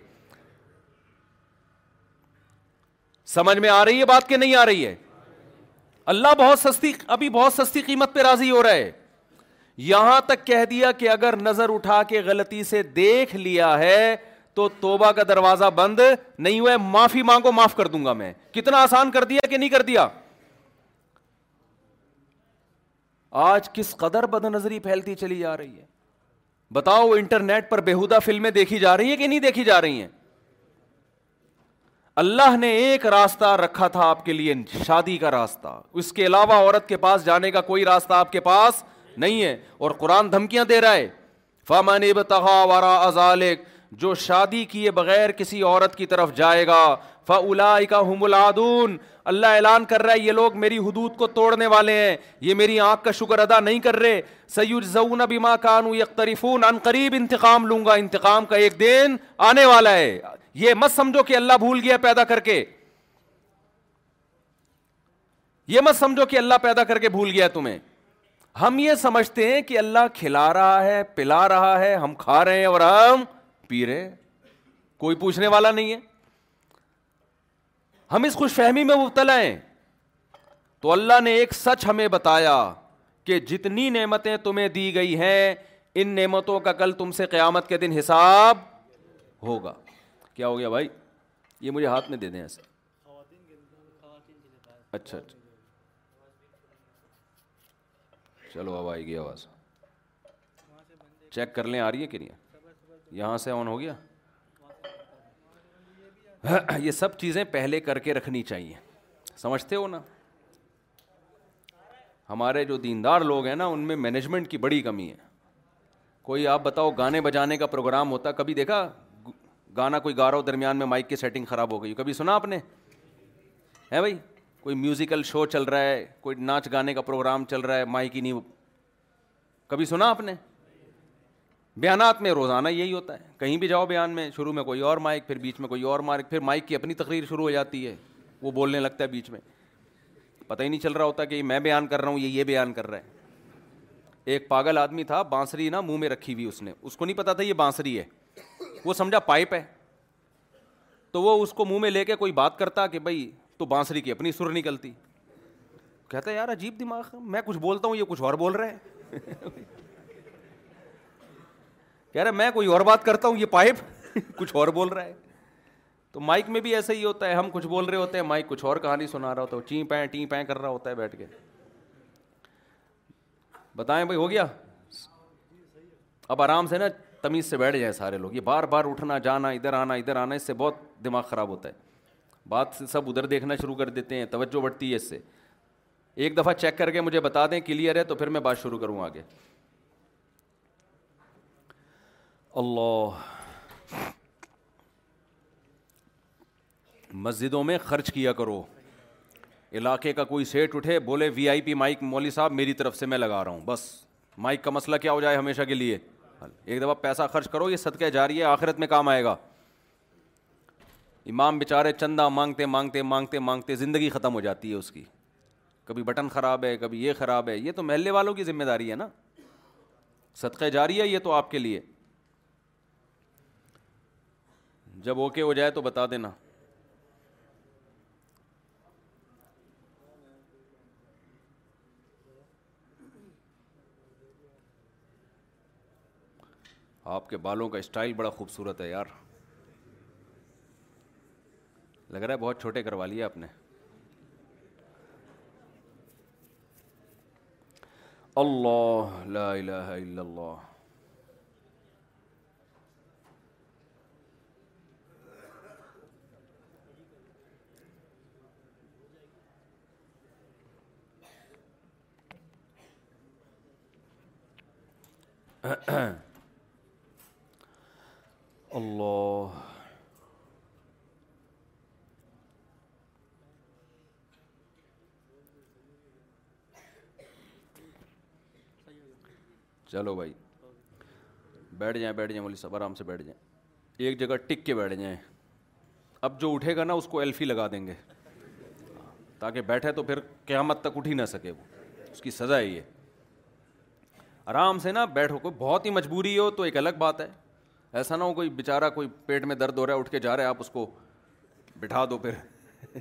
سمجھ میں آ رہی ہے بات کہ نہیں آ رہی ہے اللہ بہت سستی ابھی بہت سستی قیمت پہ راضی ہو رہا ہے یہاں تک کہہ دیا کہ اگر نظر اٹھا کے غلطی سے دیکھ لیا ہے تو توبہ کا دروازہ بند نہیں ہوا ہے معافی مانگو معاف کر دوں گا میں کتنا آسان کر دیا کہ نہیں کر دیا آج کس قدر بد نظری پھیلتی چلی جا رہی ہے بتاؤ انٹرنیٹ پر بےحدہ فلمیں دیکھی جا رہی ہیں کہ نہیں دیکھی جا رہی ہیں اللہ نے ایک راستہ رکھا تھا آپ کے لیے شادی کا راستہ اس کے علاوہ عورت کے پاس جانے کا کوئی راستہ آپ کے پاس نہیں ہے اور قرآن دھمکیاں دے رہا ہے ازالک جو شادی کیے بغیر کسی عورت کی طرف جائے گا اللہ اعلان کر رہا ہے یہ لوگ میری حدود کو توڑنے والے ہیں یہ میری آنکھ کا شکر ادا نہیں کر رہے سید زون کانو ماں کان قریب انتقام لوں گا انتقام کا ایک دن آنے والا ہے یہ مت سمجھو کہ اللہ بھول گیا پیدا کر کے یہ مت سمجھو کہ اللہ پیدا کر کے بھول گیا تمہیں ہم یہ سمجھتے ہیں کہ اللہ کھلا رہا ہے پلا رہا ہے ہم کھا رہے ہیں اور ہم پی رہے کوئی پوچھنے والا نہیں ہے ہم اس خوش فہمی میں مبتلا ہیں تو اللہ نے ایک سچ ہمیں بتایا کہ جتنی نعمتیں تمہیں دی گئی ہیں ان نعمتوں کا کل تم سے قیامت کے دن حساب ہوگا کیا ہو گیا بھائی یہ مجھے ہاتھ میں دے دیں اچھا اچھا چلو اب آئے گی آواز چیک کر لیں آ رہی ہے کہ نہیں یہاں سے آن ہو گیا یہ سب چیزیں پہلے کر کے رکھنی چاہیے سمجھتے ہو نا ہمارے جو دیندار لوگ ہیں نا ان میں مینجمنٹ کی بڑی کمی ہے کوئی آپ بتاؤ گانے بجانے کا پروگرام ہوتا کبھی دیکھا گانا کوئی گا رہا ہو درمیان میں مائک کی سیٹنگ خراب ہو گئی کبھی سنا آپ نے ہے بھائی کوئی میوزیکل شو چل رہا ہے کوئی ناچ گانے کا پروگرام چل رہا ہے مائک ہی نہیں کبھی سنا آپ نے بیانات میں روزانہ یہی ہوتا ہے کہیں بھی جاؤ بیان میں شروع میں کوئی اور مائک پھر بیچ میں کوئی اور مائک پھر مائک کی اپنی تقریر شروع ہو جاتی ہے وہ بولنے لگتا ہے بیچ میں پتہ ہی نہیں چل رہا ہوتا کہ میں بیان کر رہا ہوں یہ یہ بیان کر رہا ہے ایک پاگل آدمی تھا بانسری نا منہ میں رکھی ہوئی اس نے اس کو نہیں پتا تھا یہ بانسری ہے وہ سمجھا پائپ ہے تو وہ اس کو منہ میں لے کے کوئی بات کرتا کہ بھائی تو بانسری کی اپنی سر نکلتی کہتا یار عجیب دماغ میں کچھ بولتا ہوں یہ کچھ اور بول رہے ہیں کہہ رہے میں کوئی اور بات کرتا ہوں یہ پائپ کچھ اور بول رہا ہے تو مائک میں بھی ایسا ہی ہوتا ہے ہم کچھ بول رہے ہوتے ہیں مائک کچھ اور کہانی سنا رہا ہوتا ہے چیں پیں ٹیں پیں کر رہا ہوتا ہے بیٹھ کے بتائیں بھائی ہو گیا اب آرام سے نا تمیز سے بیٹھ جائیں سارے لوگ یہ بار بار اٹھنا جانا ادھر آنا ادھر آنا اس سے بہت دماغ خراب ہوتا ہے بات سب ادھر دیکھنا شروع کر دیتے ہیں توجہ بڑھتی ہے اس سے ایک دفعہ چیک کر کے مجھے بتا دیں کلیئر ہے تو پھر میں بات شروع کروں آگے اللہ مسجدوں میں خرچ کیا کرو علاقے کا کوئی سیٹ اٹھے بولے وی آئی پی مائک مولوی صاحب میری طرف سے میں لگا رہا ہوں بس مائک کا مسئلہ کیا ہو جائے ہمیشہ کے لیے ایک دفعہ پیسہ خرچ کرو یہ صدقہ جاری ہے آخرت میں کام آئے گا امام بیچارے چندہ مانگتے مانگتے مانگتے مانگتے زندگی ختم ہو جاتی ہے اس کی کبھی بٹن خراب ہے کبھی یہ خراب ہے یہ تو محلے والوں کی ذمہ داری ہے نا صدقہ جاری ہے یہ تو آپ کے لیے جب اوکے ہو جائے تو بتا دینا آپ کے بالوں کا اسٹائل بڑا خوبصورت ہے یار لگ رہا ہے بہت چھوٹے کروا لیے آپ نے اللہ لا الہ الا اللہ اللہ چلو بھائی بیٹھ جائیں بیٹھ جائیں مولی صاحب آرام سے بیٹھ جائیں ایک جگہ ٹک کے بیٹھ جائیں اب جو اٹھے گا نا اس کو ایلفی لگا دیں گے تاکہ بیٹھے تو پھر قیامت تک اٹھ ہی نہ سکے وہ اس کی سزا ہی ہے آرام سے نا بیٹھو کوئی بہت ہی مجبوری ہو تو ایک الگ بات ہے ایسا نہ ہو کوئی بیچارہ کوئی پیٹ میں درد ہو رہا ہے اٹھ کے جا رہے آپ اس کو بٹھا دو پھر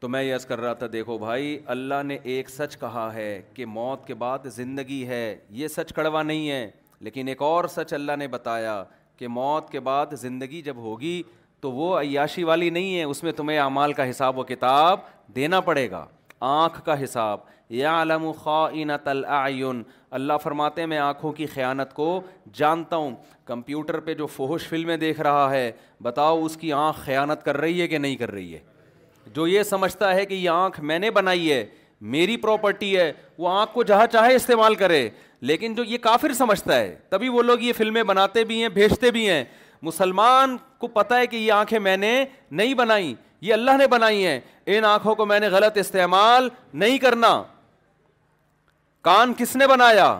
تو میں یس کر رہا تھا دیکھو بھائی اللہ نے ایک سچ کہا ہے کہ موت کے بعد زندگی ہے یہ سچ کڑوا نہیں ہے لیکن ایک اور سچ اللہ نے بتایا کہ موت کے بعد زندگی جب ہوگی تو وہ عیاشی والی نہیں ہے اس میں تمہیں اعمال کا حساب و کتاب دینا پڑے گا آنکھ کا حساب یا خائنت خواینت اللہ فرماتے میں آنکھوں کی خیانت کو جانتا ہوں کمپیوٹر پہ جو فوہش فلمیں دیکھ رہا ہے بتاؤ اس کی آنکھ خیانت کر رہی ہے کہ نہیں کر رہی ہے جو یہ سمجھتا ہے کہ یہ آنکھ میں نے بنائی ہے میری پراپرٹی ہے وہ آنکھ کو جہاں چاہے استعمال کرے لیکن جو یہ کافر سمجھتا ہے تبھی وہ لوگ یہ فلمیں بناتے بھی ہیں بھیجتے بھی ہیں مسلمان کو پتہ ہے کہ یہ آنکھیں میں نے نہیں بنائی یہ اللہ نے بنائی ہیں ان آنکھوں کو میں نے غلط استعمال نہیں کرنا کان کس نے بنایا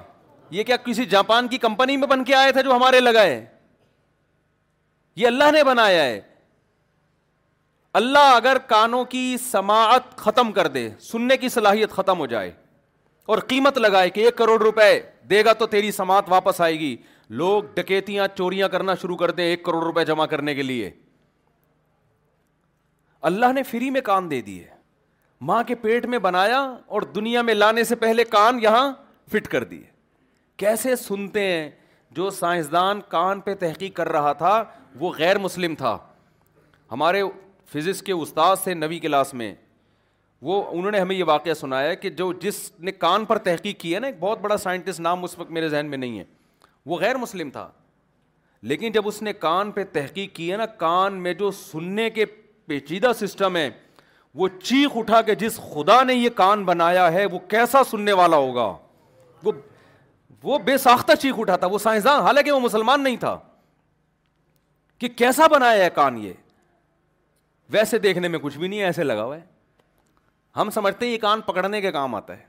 یہ کیا کسی جاپان کی کمپنی میں بن کے آئے تھے جو ہمارے لگائے یہ اللہ نے بنایا ہے اللہ اگر کانوں کی سماعت ختم کر دے سننے کی صلاحیت ختم ہو جائے اور قیمت لگائے کہ ایک کروڑ روپے دے گا تو تیری سماعت واپس آئے گی لوگ ڈکیتیاں چوریاں کرنا شروع کر دیں ایک کروڑ روپے جمع کرنے کے لیے اللہ نے فری میں کان دے دیے ماں کے پیٹ میں بنایا اور دنیا میں لانے سے پہلے کان یہاں فٹ کر دیے کیسے سنتے ہیں جو سائنسدان کان پہ تحقیق کر رہا تھا وہ غیر مسلم تھا ہمارے فزکس کے استاد تھے نوی کلاس میں وہ انہوں نے ہمیں یہ واقعہ سنایا کہ جو جس نے کان پر تحقیق کی ہے نا ایک بہت بڑا سائنٹسٹ نام اس وقت میرے ذہن میں نہیں ہے وہ غیر مسلم تھا لیکن جب اس نے کان پہ تحقیق کی ہے نا کان میں جو سننے کے پیچیدہ سسٹم ہے وہ چیخ اٹھا کے جس خدا نے یہ کان بنایا ہے وہ کیسا سننے والا ہوگا وہ وہ بے ساختہ چیخ اٹھا تھا وہ سائنسدان حالانکہ وہ مسلمان نہیں تھا کہ کیسا بنایا ہے کان یہ ویسے دیکھنے میں کچھ بھی نہیں ہے ایسے لگا ہوا ہے ہم سمجھتے ہیں یہ کان پکڑنے کے کام آتا ہے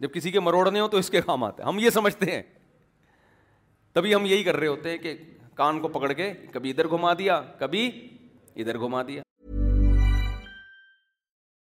جب کسی کے مروڑنے ہو تو اس کے کام آتا ہے ہم یہ سمجھتے ہیں تبھی ہم یہی کر رہے ہوتے ہیں کہ کان کو پکڑ کے کبھی ادھر گھما دیا کبھی ادھر گھما دیا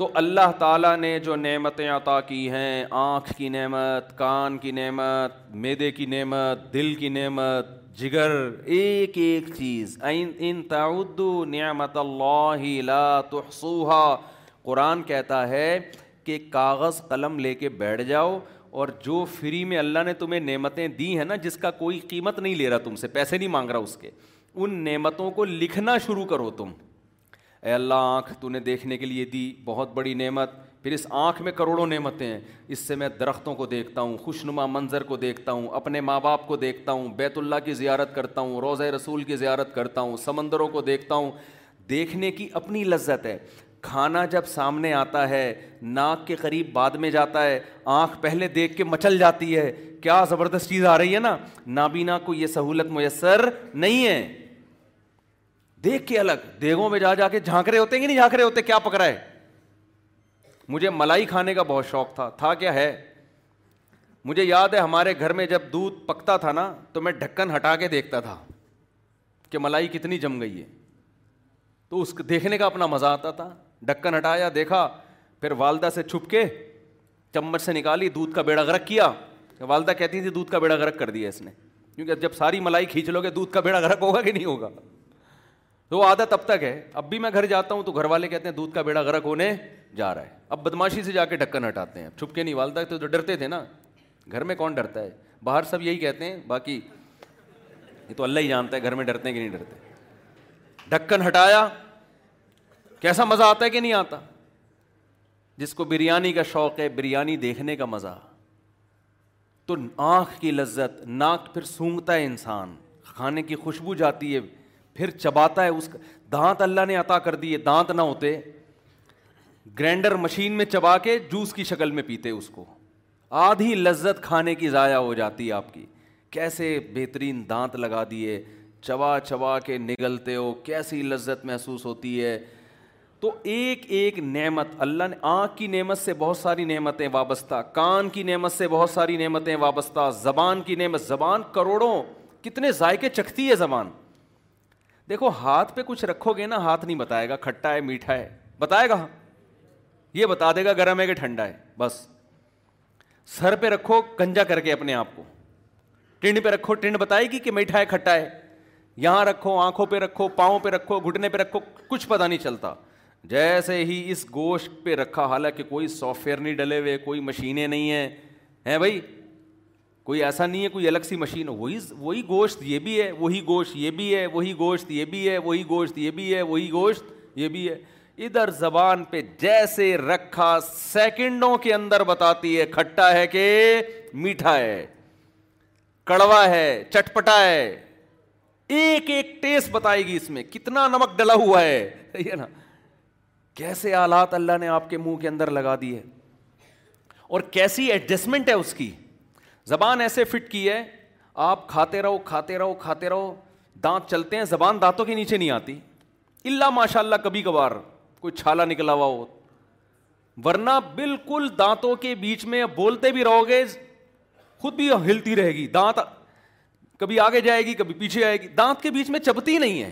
تو اللہ تعالیٰ نے جو نعمتیں عطا کی ہیں آنکھ کی نعمت کان کی نعمت میدے کی نعمت دل کی نعمت جگر ایک ایک چیز ان تعدو نعمت اللہ لا تحصوها قرآن کہتا ہے کہ کاغذ قلم لے کے بیٹھ جاؤ اور جو فری میں اللہ نے تمہیں نعمتیں دی ہیں نا جس کا کوئی قیمت نہیں لے رہا تم سے پیسے نہیں مانگ رہا اس کے ان نعمتوں کو لکھنا شروع کرو تم اے اللہ آنکھ تو نے دیکھنے کے لیے دی بہت بڑی نعمت پھر اس آنکھ میں کروڑوں نعمتیں ہیں اس سے میں درختوں کو دیکھتا ہوں خوشنما منظر کو دیکھتا ہوں اپنے ماں باپ کو دیکھتا ہوں بیت اللہ کی زیارت کرتا ہوں روز رسول کی زیارت کرتا ہوں سمندروں کو دیکھتا ہوں دیکھنے کی اپنی لذت ہے کھانا جب سامنے آتا ہے ناک کے قریب بعد میں جاتا ہے آنکھ پہلے دیکھ کے مچل جاتی ہے کیا زبردست چیز آ رہی ہے نا نابینا کو یہ سہولت میسر نہیں ہے دیکھ کے الگ دیگوں میں جا جا کے رہے ہوتے ہیں کہ نہیں رہے ہوتے کیا پک رہا ہے مجھے ملائی کھانے کا بہت شوق تھا تھا کیا ہے مجھے یاد ہے ہمارے گھر میں جب دودھ پکتا تھا نا تو میں ڈھکن ہٹا کے دیکھتا تھا کہ ملائی کتنی جم گئی ہے تو اس دیکھنے کا اپنا مزہ آتا تھا ڈھکن ہٹایا دیکھا پھر والدہ سے چھپ کے چمچ سے نکالی دودھ کا بیڑا گرک کیا والدہ کہتی تھی دودھ کا بیڑا غرق کر دیا اس نے کیونکہ جب ساری ملائی کھینچ لو گے دودھ کا بیڑا گرک ہوگا کہ نہیں ہوگا وہ عادت اب تک ہے اب بھی میں گھر جاتا ہوں تو گھر والے کہتے ہیں دودھ کا بیڑا غرق ہونے جا رہا ہے اب بدماشی سے جا کے ڈھکن ہٹاتے ہیں چھپ کے نہیں والدہ تو ڈرتے تھے نا گھر میں کون ڈرتا ہے باہر سب یہی کہتے ہیں باقی یہ تو اللہ ہی جانتا ہے گھر میں ڈرتے ہیں کہ نہیں ڈرتے ڈھکن ہٹایا کیسا مزہ آتا ہے کہ نہیں آتا جس کو بریانی کا شوق ہے بریانی دیکھنے کا مزہ تو آنکھ کی لذت ناک پھر سونگتا ہے انسان کھانے کی خوشبو جاتی ہے پھر چباتا ہے اس کا دانت اللہ نے عطا کر دیے دانت نہ ہوتے گرینڈر مشین میں چبا کے جوس کی شکل میں پیتے اس کو آدھی لذت کھانے کی ضائع ہو جاتی آپ کی کیسے بہترین دانت لگا دیے چبا چبا کے نگلتے ہو کیسی لذت محسوس ہوتی ہے تو ایک ایک نعمت اللہ نے آنکھ کی نعمت سے بہت ساری نعمتیں وابستہ کان کی نعمت سے بہت ساری نعمتیں وابستہ زبان کی نعمت زبان کروڑوں کتنے ذائقے چکھتی ہے زبان دیکھو ہاتھ پہ کچھ رکھو گے نا ہاتھ نہیں بتائے گا کھٹا ہے میٹھا ہے بتائے گا یہ بتا دے گا گرم ہے کہ ٹھنڈا ہے بس سر پہ رکھو گنجا کر کے اپنے آپ کو ٹنڈ پہ رکھو ٹنڈ بتائے گی کہ میٹھا ہے کھٹا ہے یہاں رکھو آنکھوں پہ رکھو پاؤں پہ رکھو گھٹنے پہ رکھو کچھ پتا نہیں چلتا جیسے ہی اس گوشت پہ رکھا حالانکہ کوئی سافٹ ویئر نہیں ڈلے ہوئے کوئی مشینیں نہیں ہیں ہیں بھائی کوئی ایسا نہیں ہے کوئی الگ سی مشین ہو وہی وہی گوشت یہ بھی ہے وہی گوشت یہ بھی ہے وہی گوشت یہ بھی ہے وہی گوشت یہ بھی ہے وہی گوشت یہ بھی ہے ادھر زبان پہ جیسے رکھا سیکنڈوں کے اندر بتاتی ہے کھٹا ہے کہ میٹھا ہے کڑوا ہے چٹپٹا ہے ایک ایک ٹیسٹ بتائے گی اس میں کتنا نمک ڈلا ہوا ہے نا کیسے آلات اللہ نے آپ کے منہ کے اندر لگا دی ہے اور کیسی ایڈجسٹمنٹ ہے اس کی زبان ایسے فٹ کی ہے آپ کھاتے رہو کھاتے رہو کھاتے رہو دانت چلتے ہیں زبان دانتوں کے نیچے نہیں آتی اللہ ماشاء اللہ کبھی کبھار کوئی چھالا نکلا ہوا ہو ورنہ بالکل دانتوں کے بیچ میں بولتے بھی رہو گے خود بھی ہلتی رہے گی دانت کبھی آگے جائے گی کبھی پیچھے آئے گی دانت کے بیچ میں چبتی نہیں ہے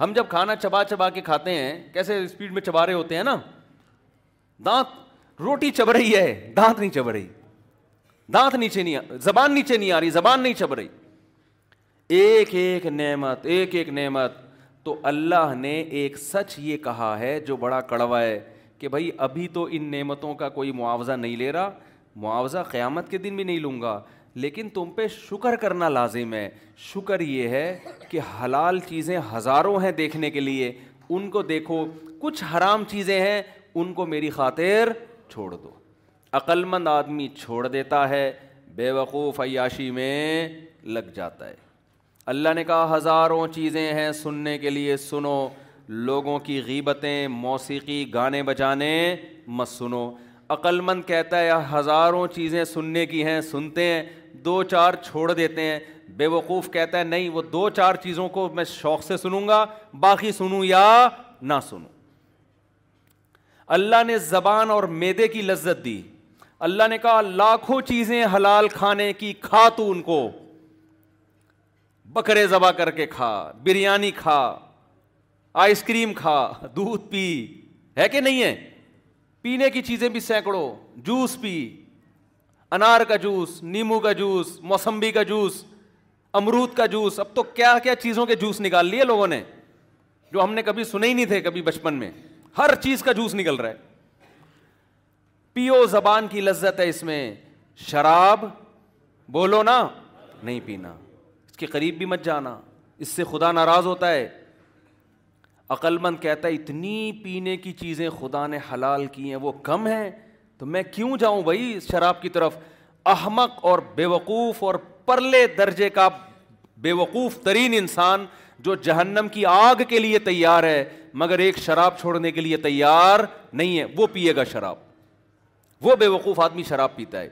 ہم جب کھانا چبا چبا کے کھاتے ہیں کیسے اسپیڈ میں چبا رہے ہوتے ہیں نا دانت روٹی چب رہی ہے دانت نہیں چب رہی دانت نیچے نہیں زبان نیچے نہیں آ رہی زبان نہیں چپ رہی ایک ایک نعمت ایک ایک نعمت تو اللہ نے ایک سچ یہ کہا ہے جو بڑا کڑوا ہے کہ بھائی ابھی تو ان نعمتوں کا کوئی معاوضہ نہیں لے رہا معاوضہ قیامت کے دن بھی نہیں لوں گا لیکن تم پہ شکر کرنا لازم ہے شکر یہ ہے کہ حلال چیزیں ہزاروں ہیں دیکھنے کے لیے ان کو دیکھو کچھ حرام چیزیں ہیں ان کو میری خاطر چھوڑ دو عقل مند آدمی چھوڑ دیتا ہے بے وقوف عیاشی میں لگ جاتا ہے اللہ نے کہا ہزاروں چیزیں ہیں سننے کے لیے سنو لوگوں کی غیبتیں موسیقی گانے بجانے مت سنو عقل مند کہتا ہے ہزاروں چیزیں سننے کی ہیں سنتے ہیں دو چار چھوڑ دیتے ہیں بے وقوف کہتا ہے نہیں وہ دو چار چیزوں کو میں شوق سے سنوں گا باقی سنوں یا نہ سنوں اللہ نے زبان اور میدے کی لذت دی اللہ نے کہا لاکھوں چیزیں حلال کھانے کی کھا تو ان کو بکرے ذبح کر کے کھا بریانی کھا آئس کریم کھا دودھ پی ہے کہ نہیں ہے پینے کی چیزیں بھی سینکڑوں جوس پی انار کا جوس نیمبو کا جوس موسمبی کا جوس امرود کا جوس اب تو کیا کیا چیزوں کے جوس نکال لیے لوگوں نے جو ہم نے کبھی سنے ہی نہیں تھے کبھی بچپن میں ہر چیز کا جوس نکل رہا ہے پیو زبان کی لذت ہے اس میں شراب بولو نا نہیں پینا اس کے قریب بھی مت جانا اس سے خدا ناراض ہوتا ہے عقل مند کہتا ہے اتنی پینے کی چیزیں خدا نے حلال کی ہیں وہ کم ہیں تو میں کیوں جاؤں بھائی شراب کی طرف احمق اور بے وقوف اور پرلے درجے کا بے وقوف ترین انسان جو جہنم کی آگ کے لیے تیار ہے مگر ایک شراب چھوڑنے کے لیے تیار نہیں ہے وہ پیے گا شراب وہ بے وقوف آدمی شراب پیتا ہے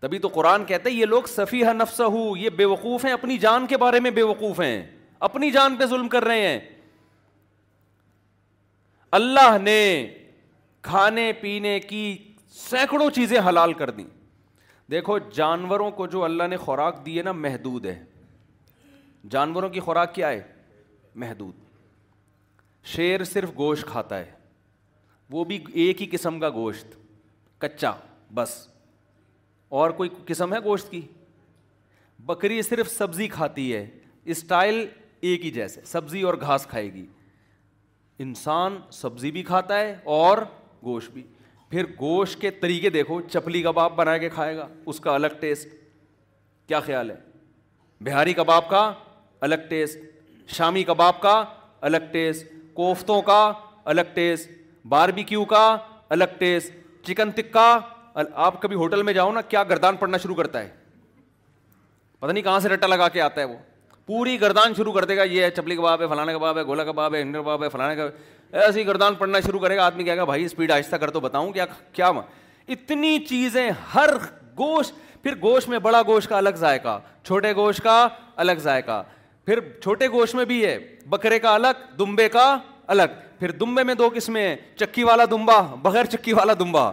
تبھی تو قرآن کہتا ہے یہ لوگ صفیہ نفس ہو یہ بے وقوف ہیں اپنی جان کے بارے میں بے وقوف ہیں اپنی جان پہ ظلم کر رہے ہیں اللہ نے کھانے پینے کی سینکڑوں چیزیں حلال کر دیں دیکھو جانوروں کو جو اللہ نے خوراک دی ہے نا محدود ہے جانوروں کی خوراک کیا ہے محدود شیر صرف گوشت کھاتا ہے وہ بھی ایک ہی قسم کا گوشت کچا بس اور کوئی قسم ہے گوشت کی بکری صرف سبزی کھاتی ہے اسٹائل ایک ہی جیسے سبزی اور گھاس کھائے گی انسان سبزی بھی کھاتا ہے اور گوشت بھی پھر گوشت کے طریقے دیکھو چپلی کباب بنا کے کھائے گا اس کا الگ ٹیسٹ کیا خیال ہے بہاری کباب کا الگ ٹیسٹ شامی کباب کا الگ ٹیسٹ کوفتوں کا الگ ٹیسٹ باربیکیو کا الگ ٹیسٹ چکن آپ کبھی ہوٹل میں جاؤ نا کیا گردان پڑنا شروع کرتا ہے نہیں کہاں سے رٹا لگا کے آتا ہے وہ پوری گردان شروع کر دے گا یہ ہے چپلی کباب ہے فلانا کباب ہے گولا کباب ہے ہنڈر کباب ہے فلانا کباب ایسی گردان پڑنا شروع کرے گا آدمی کہے گا بھائی اسپیڈ آہستہ کر تو بتاؤں کیا کیا اتنی چیزیں ہر گوشت پھر گوشت میں بڑا گوشت کا الگ ذائقہ چھوٹے گوشت کا الگ ذائقہ پھر چھوٹے گوشت میں بھی ہے بکرے کا الگ دمبے کا الگ پھر دمبے میں دو قسمیں ہیں چکی والا دمبا بغیر چکی والا دمبا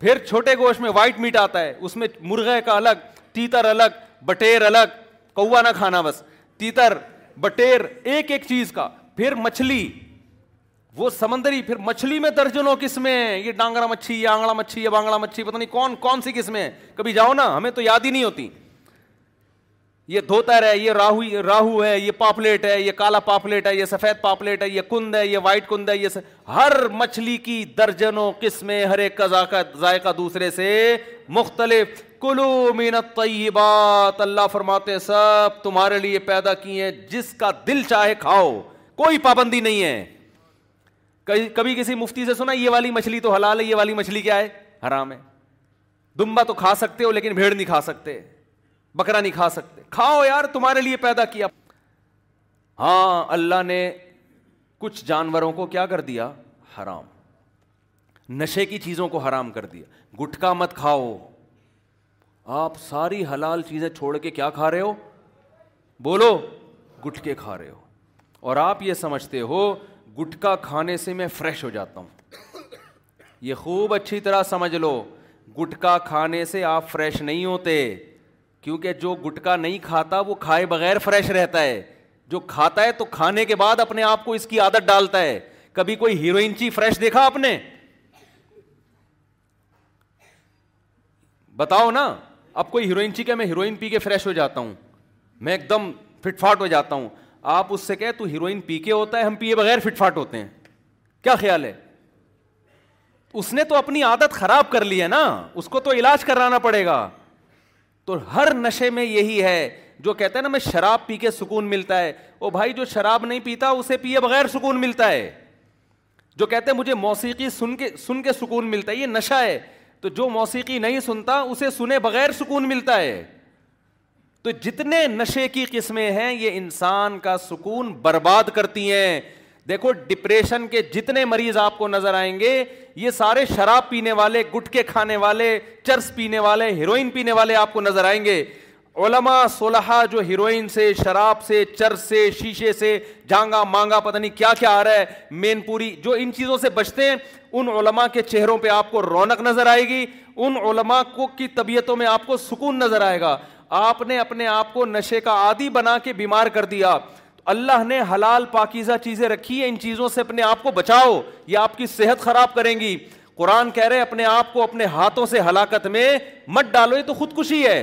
پھر چھوٹے گوشت میں وائٹ میٹ آتا ہے اس میں مرغے کا الگ تیتر الگ بٹیر الگ کوا نہ کھانا بس تیتر بٹیر ایک ایک چیز کا پھر مچھلی وہ سمندری پھر مچھلی میں درجنوں قسمیں ہیں یہ ڈانگڑا مچھی یہ آنگڑا مچھی یہ بانگڑا مچھلی پتہ نہیں کون کون سی قسمیں ہیں کبھی جاؤ نا ہمیں تو یاد ہی نہیں ہوتی یہ دھوتر ہے یہ راہو راہو ہے یہ پاپلیٹ ہے یہ کالا پاپلیٹ ہے یہ سفید پاپلیٹ ہے یہ کند ہے یہ وائٹ کند ہے یہ ہر مچھلی کی درجنوں قسمیں ہر ایک کا ذائقہ ذائقہ دوسرے سے مختلف کلو مینت طیبات اللہ فرماتے سب تمہارے لیے پیدا کیے ہیں جس کا دل چاہے کھاؤ کوئی پابندی نہیں ہے کبھی کسی مفتی سے سنا یہ والی مچھلی تو حلال ہے یہ والی مچھلی کیا ہے حرام ہے دمبا تو کھا سکتے ہو لیکن بھیڑ نہیں کھا سکتے بکرا نہیں کھا سکتے کھاؤ یار تمہارے لیے پیدا کیا ہاں اللہ نے کچھ جانوروں کو کیا کر دیا حرام نشے کی چیزوں کو حرام کر دیا گٹکا مت کھاؤ آپ ساری حلال چیزیں چھوڑ کے کیا کھا رہے ہو بولو گٹکے کھا رہے ہو اور آپ یہ سمجھتے ہو گٹکا کھانے سے میں فریش ہو جاتا ہوں یہ خوب اچھی طرح سمجھ لو گٹکا کھانے سے آپ فریش نہیں ہوتے کیونکہ جو گٹکا نہیں کھاتا وہ کھائے بغیر فریش رہتا ہے جو کھاتا ہے تو کھانے کے بعد اپنے آپ کو اس کی عادت ڈالتا ہے کبھی کوئی ہیروئن چی فریش دیکھا آپ نے بتاؤ نا اب کوئی ہیروئن چی کہ میں ہیروئن پی کے فریش ہو جاتا ہوں میں ایک دم فٹ فاٹ ہو جاتا ہوں آپ اس سے تو ہیروئن پی کے ہوتا ہے ہم پیے بغیر فٹ فاٹ ہوتے ہیں کیا خیال ہے اس نے تو اپنی عادت خراب کر لی ہے نا اس کو تو علاج کرانا پڑے گا تو ہر نشے میں یہی ہے جو کہتا ہے نا میں شراب پی کے سکون ملتا ہے وہ بھائی جو شراب نہیں پیتا اسے پیے بغیر سکون ملتا ہے جو کہتے ہیں مجھے موسیقی سن کے سن کے سکون ملتا ہے یہ نشہ ہے تو جو موسیقی نہیں سنتا اسے سنے بغیر سکون ملتا ہے تو جتنے نشے کی قسمیں ہیں یہ انسان کا سکون برباد کرتی ہیں دیکھو ڈپریشن کے جتنے مریض آپ کو نظر آئیں گے یہ سارے شراب پینے والے گٹکے کھانے والے چرس چرس پینے پینے والے والے ہیروئن ہیروئن آپ کو نظر آئیں گے جو سے سے سے شراب شیشے سے جانگا مانگا پتہ نہیں کیا کیا آ رہا ہے مین پوری جو ان چیزوں سے بچتے ہیں ان علماء کے چہروں پہ آپ کو رونق نظر آئے گی ان علماء کو کی طبیعتوں میں آپ کو سکون نظر آئے گا آپ نے اپنے آپ کو نشے کا عادی بنا کے بیمار کر دیا اللہ نے حلال پاکیزہ چیزیں رکھی ہیں ان چیزوں سے اپنے آپ کو بچاؤ یہ آپ کی صحت خراب کریں گی قرآن کہہ رہے اپنے آپ کو اپنے ہاتھوں سے ہلاکت میں مت ڈالو یہ تو خودکشی ہے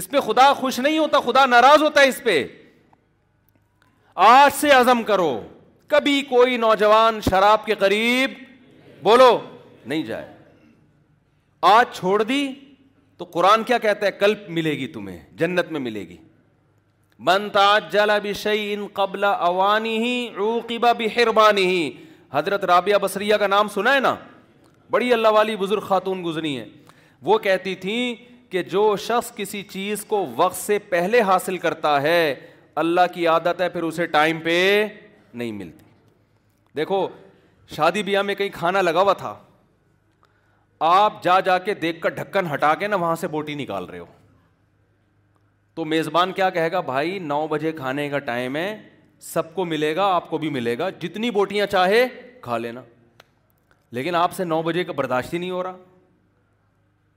اس پہ خدا خوش نہیں ہوتا خدا ناراض ہوتا ہے اس پہ آج سے عزم کرو کبھی کوئی نوجوان شراب کے قریب بولو نہیں جائے آج چھوڑ دی تو قرآن کیا کہتا ہے کلپ ملے گی تمہیں جنت میں ملے گی من تعجل بشیء قبل اوانی ہی ہی حضرت رابعہ بسریہ کا نام سنا ہے نا بڑی اللہ والی بزرگ خاتون گزری ہیں وہ کہتی تھیں کہ جو شخص کسی چیز کو وقت سے پہلے حاصل کرتا ہے اللہ کی عادت ہے پھر اسے ٹائم پہ نہیں ملتی دیکھو شادی بیاہ میں کہیں کھانا لگا ہوا تھا آپ جا جا کے دیکھ کر ڈھکن ہٹا کے نا وہاں سے بوٹی نکال رہے ہو تو میزبان کیا کہے گا بھائی نو بجے کھانے کا ٹائم ہے سب کو ملے گا آپ کو بھی ملے گا جتنی بوٹیاں چاہے کھا لینا لیکن آپ سے نو بجے کا برداشت ہی نہیں ہو رہا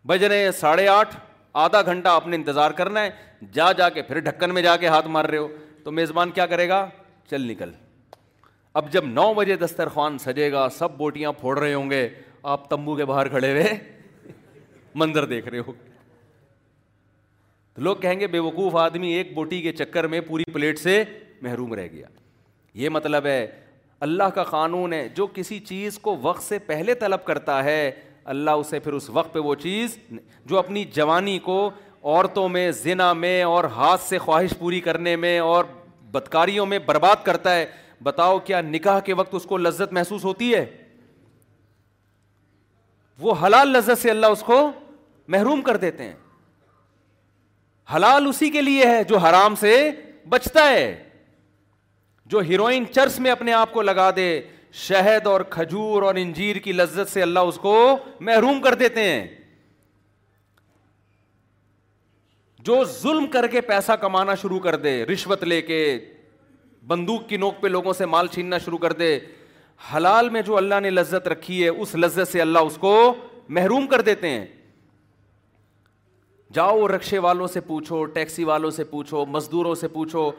بج رہے ہیں ساڑھے آٹھ آدھا گھنٹہ آپ نے انتظار کرنا ہے جا جا کے پھر ڈھکن میں جا کے ہاتھ مار رہے ہو تو میزبان کیا کرے گا چل نکل اب جب نو بجے دسترخوان سجے گا سب بوٹیاں پھوڑ رہے ہوں گے آپ تمبو کے باہر کھڑے ہوئے منظر دیکھ رہے ہو تو لوگ کہیں گے بے وقوف آدمی ایک بوٹی کے چکر میں پوری پلیٹ سے محروم رہ گیا یہ مطلب ہے اللہ کا قانون ہے جو کسی چیز کو وقت سے پہلے طلب کرتا ہے اللہ اسے پھر اس وقت پہ وہ چیز جو اپنی جوانی کو عورتوں میں زنا میں اور ہاتھ سے خواہش پوری کرنے میں اور بدکاریوں میں برباد کرتا ہے بتاؤ کیا نکاح کے وقت اس کو لذت محسوس ہوتی ہے وہ حلال لذت سے اللہ اس کو محروم کر دیتے ہیں حلال اسی کے لیے ہے جو حرام سے بچتا ہے جو ہیروئن چرس میں اپنے آپ کو لگا دے شہد اور کھجور اور انجیر کی لذت سے اللہ اس کو محروم کر دیتے ہیں جو ظلم کر کے پیسہ کمانا شروع کر دے رشوت لے کے بندوق کی نوک پہ لوگوں سے مال چھیننا شروع کر دے حلال میں جو اللہ نے لذت رکھی ہے اس لذت سے اللہ اس کو محروم کر دیتے ہیں جاؤ رکشے والوں سے پوچھو ٹیکسی والوں سے پوچھو مزدوروں سے پوچھو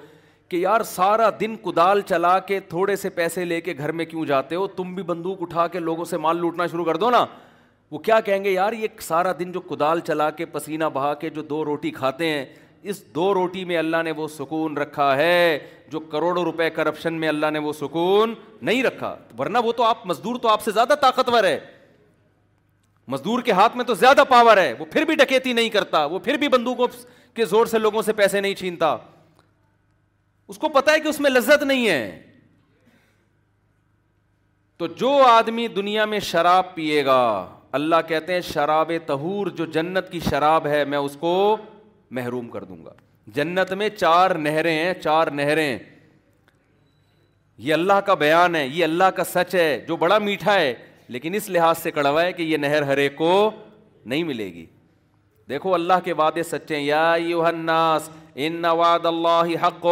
کہ یار سارا دن کدال چلا کے تھوڑے سے پیسے لے کے گھر میں کیوں جاتے ہو تم بھی بندوق اٹھا کے لوگوں سے مال لوٹنا شروع کر دو نا وہ کیا کہیں گے یار یہ سارا دن جو کدال چلا کے پسینہ بہا کے جو دو روٹی کھاتے ہیں اس دو روٹی میں اللہ نے وہ سکون رکھا ہے جو کروڑوں روپے کرپشن میں اللہ نے وہ سکون نہیں رکھا ورنہ وہ تو آپ مزدور تو آپ سے زیادہ طاقتور ہے مزدور کے ہاتھ میں تو زیادہ پاور ہے وہ پھر بھی ڈکیتی نہیں کرتا وہ پھر بھی بندوقوں کے زور سے لوگوں سے پیسے نہیں چھینتا اس کو پتا ہے کہ اس میں لذت نہیں ہے تو جو آدمی دنیا میں شراب پیے گا اللہ کہتے ہیں شراب تہور جو جنت کی شراب ہے میں اس کو محروم کر دوں گا جنت میں چار نہریں ہیں چار نہریں یہ اللہ کا بیان ہے یہ اللہ کا سچ ہے جو بڑا میٹھا ہے لیکن اس لحاظ سے کڑوا ہے کہ یہ نہر ہر ایک کو نہیں ملے گی دیکھو اللہ کے وعدے سچے یا الناس ان وعد اللہ حق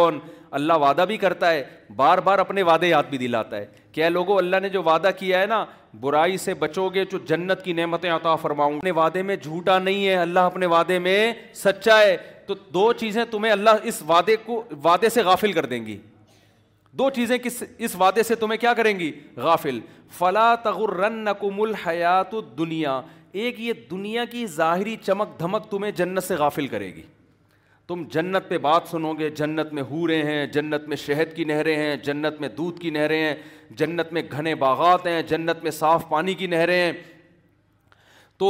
اللہ وعدہ بھی کرتا ہے بار بار اپنے وعدے یاد بھی دلاتا ہے کیا لوگوں اللہ نے جو وعدہ کیا ہے نا برائی سے بچو گے جو جنت کی نعمتیں عطا فرماؤں اپنے وعدے میں جھوٹا نہیں ہے اللہ اپنے وعدے میں سچا ہے تو دو چیزیں تمہیں اللہ اس وعدے کو وعدے سے غافل کر دیں گی دو چیزیں کس اس وعدے سے تمہیں کیا کریں گی غافل فلا تغرنکم نقم الحیات دنیا ایک یہ دنیا کی ظاہری چمک دھمک تمہیں جنت سے غافل کرے گی تم جنت پہ بات سنو گے جنت میں ہو ہیں جنت میں شہد کی نہریں ہیں جنت میں دودھ کی نہریں ہیں جنت میں گھنے باغات ہیں جنت میں صاف پانی کی نہریں ہیں تو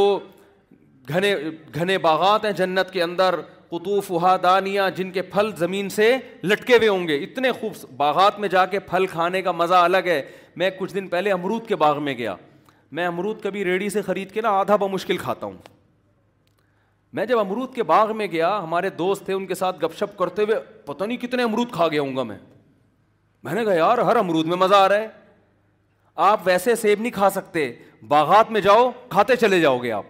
گھنے گھنے باغات ہیں جنت کے اندر قطف دانیہ جن کے پھل زمین سے لٹکے ہوئے ہوں گے اتنے خوب باغات میں جا کے پھل کھانے کا مزہ الگ ہے میں کچھ دن پہلے امرود کے باغ میں گیا میں امرود کبھی ریڑھی سے خرید کے نا آدھا بمشکل کھاتا ہوں میں جب امرود کے باغ میں گیا ہمارے دوست تھے ان کے ساتھ گپ شپ کرتے ہوئے پتہ نہیں کتنے امرود کھا گیا ہوں گا میں میں نے کہا یار ہر امرود میں مزہ آ رہا ہے آپ ویسے سیب نہیں کھا سکتے باغات میں جاؤ کھاتے چلے جاؤ گے آپ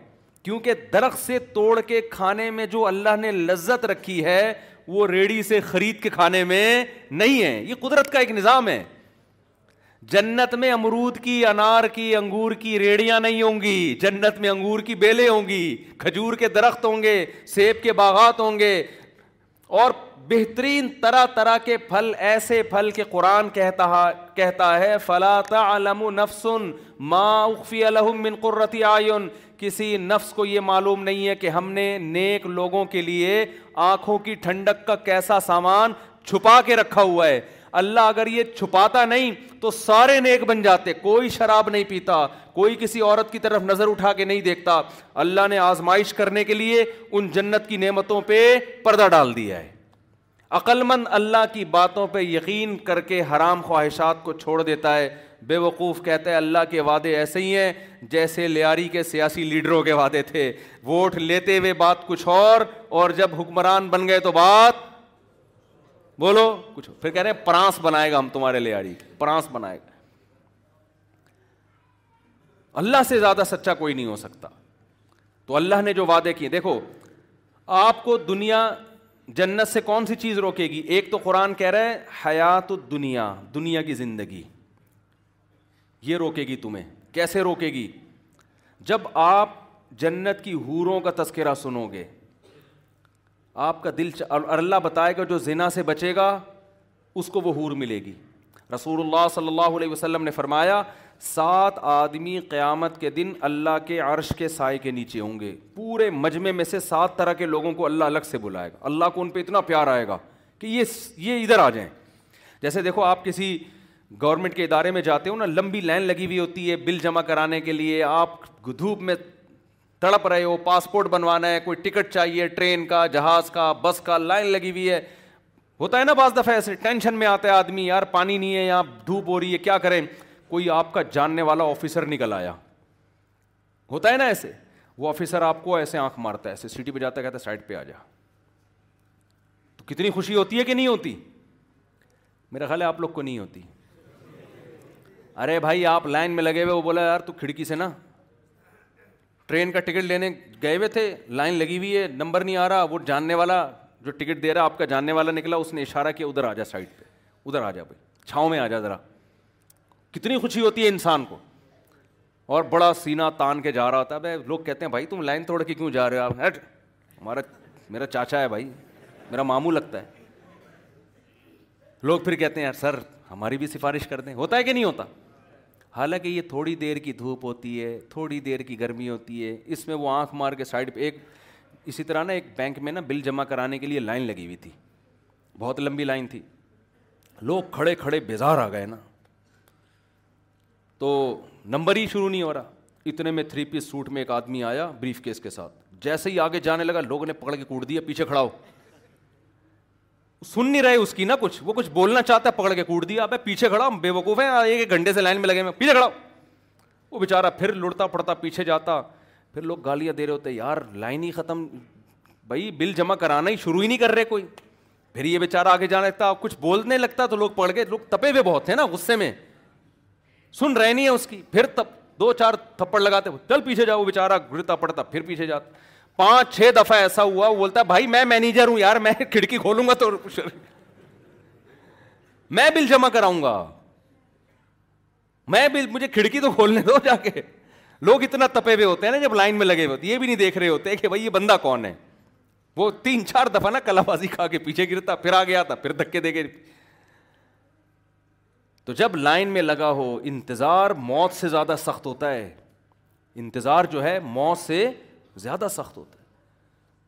کیونکہ درخت سے توڑ کے کھانے میں جو اللہ نے لذت رکھی ہے وہ ریڑھی سے خرید کے کھانے میں نہیں ہے یہ قدرت کا ایک نظام ہے جنت میں امرود کی انار کی انگور کی ریڑیاں نہیں ہوں گی جنت میں انگور کی بیلیں ہوں گی کھجور کے درخت ہوں گے سیب کے باغات ہوں گے اور بہترین طرح طرح کے پھل ایسے پھل کے قرآن کہتا کہتا ہے علم نفسن ماں اخفی الحم من قرۃ آئین کسی نفس کو یہ معلوم نہیں ہے کہ ہم نے نیک لوگوں کے لیے آنکھوں کی ٹھنڈک کا کیسا سامان چھپا کے رکھا ہوا ہے اللہ اگر یہ چھپاتا نہیں تو سارے نیک بن جاتے کوئی شراب نہیں پیتا کوئی کسی عورت کی طرف نظر اٹھا کے نہیں دیکھتا اللہ نے آزمائش کرنے کے لیے ان جنت کی نعمتوں پہ پردہ ڈال دیا ہے عقلمند اللہ کی باتوں پہ یقین کر کے حرام خواہشات کو چھوڑ دیتا ہے بے وقوف کہتا ہے اللہ کے وعدے ایسے ہی ہیں جیسے لیاری کے سیاسی لیڈروں کے وعدے تھے ووٹ لیتے ہوئے بات کچھ اور اور جب حکمران بن گئے تو بات بولو کچھ پھر کہہ رہے ہیں پرانس بنائے گا ہم تمہارے لیاری پرانس بنائے گا اللہ سے زیادہ سچا کوئی نہیں ہو سکتا تو اللہ نے جو وعدے کیے دیکھو آپ کو دنیا جنت سے کون سی چیز روکے گی ایک تو قرآن کہہ رہے ہیں حیات دنیا دنیا کی زندگی یہ روکے گی تمہیں کیسے روکے گی جب آپ جنت کی حوروں کا تذکرہ سنو گے آپ کا دل اللہ بتائے گا جو زنا سے بچے گا اس کو وہ حور ملے گی رسول اللہ صلی اللہ علیہ وسلم نے فرمایا سات آدمی قیامت کے دن اللہ کے عرش کے سائے کے نیچے ہوں گے پورے مجمع میں سے سات طرح کے لوگوں کو اللہ الگ سے بلائے گا اللہ کو ان پہ اتنا پیار آئے گا کہ یہ یہ ادھر آ جائیں جیسے دیکھو آپ کسی گورنمنٹ کے ادارے میں جاتے ہو نا لمبی لائن لگی ہوئی ہوتی ہے بل جمع کرانے کے لیے آپ دھوپ میں تڑپ رہے ہو پاسپورٹ بنوانا ہے کوئی ٹکٹ چاہیے ٹرین کا جہاز کا بس کا لائن لگی ہوئی ہے ہوتا ہے نا بعض دفعہ ایسے ٹینشن میں آتا ہے آدمی یار پانی نہیں ہے یہاں دھوپ ہو رہی ہے کیا کریں کوئی آپ کا جاننے والا آفیسر نکل آیا ہوتا ہے نا ایسے وہ آفیسر آپ کو ایسے آنکھ مارتا ہے ایسے سٹی پہ جاتا کہتا ہے سائڈ پہ آ جا تو کتنی خوشی ہوتی ہے کہ نہیں ہوتی میرا خیال ہے آپ لوگ کو نہیں ہوتی ارے بھائی آپ لائن میں لگے ہوئے وہ بولا یار تو کھڑکی سے نا ٹرین کا ٹکٹ لینے گئے ہوئے تھے لائن لگی ہوئی ہے نمبر نہیں آ رہا وہ جاننے والا جو ٹکٹ دے رہا آپ کا جاننے والا نکلا اس نے اشارہ کیا ادھر آ جا سائڈ پہ ادھر آ جا بھائی چھاؤں میں آ جا ذرا کتنی خوشی ہوتی ہے انسان کو اور بڑا سینا تان کے جا رہا ہوتا بھائی لوگ کہتے ہیں بھائی تم لائن توڑ کے کیوں جا رہے ہو آپ ہیٹ ہمارا میرا چاچا ہے بھائی میرا ماموں لگتا ہے لوگ پھر کہتے ہیں یار سر ہماری بھی سفارش کر دیں ہوتا ہے کہ نہیں ہوتا حالانکہ یہ تھوڑی دیر کی دھوپ ہوتی ہے تھوڑی دیر کی گرمی ہوتی ہے اس میں وہ آنکھ مار کے سائڈ پہ ایک اسی طرح نا ایک بینک میں نا بل جمع کرانے کے لیے لائن لگی ہوئی تھی بہت لمبی لائن تھی لوگ کھڑے کھڑے بیزار آ گئے نا تو نمبر ہی شروع نہیں ہو رہا اتنے میں تھری پیس سوٹ میں ایک آدمی آیا بریف کیس کے ساتھ جیسے ہی آگے جانے لگا لوگوں نے پکڑ کے کوٹ دیا پیچھے کھڑا ہو سن نہیں رہے اس کی نا کچھ وہ کچھ بولنا چاہتا ہے پکڑ کے کوٹ دیا پیچھے کھڑا بے وقوف ہے گھنٹے سے لائن میں لگے میں پیچھے کھڑا وہ بےچارا پھر لڑتا پڑتا پیچھے جاتا پھر لوگ گالیاں دے رہے ہوتے یار لائن ہی ختم بھائی بل جمع کرانا ہی شروع ہی نہیں کر رہے کوئی پھر یہ بےچارا آگے جانے لگتا کچھ بولنے لگتا تو لوگ پڑ گئے لوگ تپے ہوئے بہت ہیں نا غصے میں سن رہے نہیں ہے اس کی پھر تب دو چار تھپڑ لگاتے چل پیچھے جاؤ بیچارہ بےچارا گرتا پڑتا پھر پیچھے جاتا پانچ چھ دفعہ ایسا ہوا وہ بولتا بھائی میں مینیجر ہوں یار میں کھڑکی کھولوں گا تو میں بل جمع کراؤں گا میں بل مجھے کھڑکی تو کھولنے دو جا کے لوگ اتنا تپے ہوئے ہوتے ہیں نا جب لائن میں لگے ہوئے ہوتے یہ بھی نہیں دیکھ رہے ہوتے کہ بھائی یہ بندہ کون ہے وہ تین چار دفعہ نا کلا بازی کھا کے پیچھے گرتا پھر آ گیا تھا پھر دھکے دے کے تو جب لائن میں لگا ہو انتظار موت سے زیادہ سخت ہوتا ہے انتظار جو ہے موت سے زیادہ سخت ہوتا ہے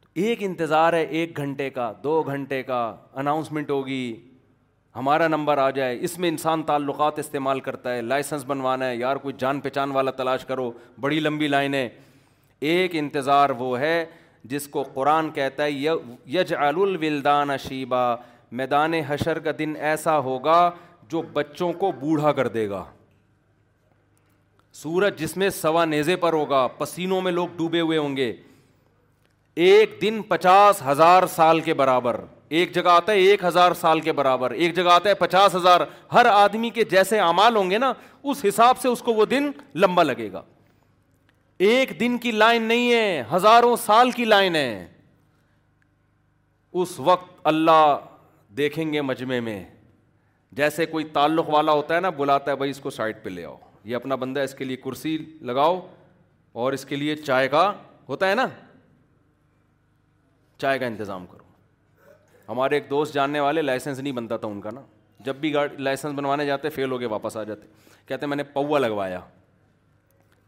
تو ایک انتظار ہے ایک گھنٹے کا دو گھنٹے کا اناؤنسمنٹ ہوگی ہمارا نمبر آ جائے اس میں انسان تعلقات استعمال کرتا ہے لائسنس بنوانا ہے یار کوئی جان پہچان والا تلاش کرو بڑی لمبی لائنیں ایک انتظار وہ ہے جس کو قرآن کہتا ہے یج الولدان شیبہ میدان حشر کا دن ایسا ہوگا جو بچوں کو بوڑھا کر دے گا سورج جس میں سوا نیزے پر ہوگا پسینوں میں لوگ ڈوبے ہوئے ہوں گے ایک دن پچاس ہزار سال کے برابر ایک جگہ آتا ہے ایک ہزار سال کے برابر ایک جگہ آتا ہے پچاس ہزار ہر آدمی کے جیسے اعمال ہوں گے نا اس حساب سے اس کو وہ دن لمبا لگے گا ایک دن کی لائن نہیں ہے ہزاروں سال کی لائن ہے اس وقت اللہ دیکھیں گے مجمے میں جیسے کوئی تعلق والا ہوتا ہے نا بلاتا ہے بھائی اس کو سائڈ پہ لے آؤ یہ اپنا بندہ اس کے لیے کرسی لگاؤ اور اس کے لیے چائے کا ہوتا ہے نا چائے کا انتظام کرو ہمارے ایک دوست جاننے والے لائسنس نہیں بنتا تھا ان کا نا جب بھی گاڑی لائسنس بنوانے جاتے فیل ہو گئے واپس آ جاتے کہتے میں نے پوا لگوایا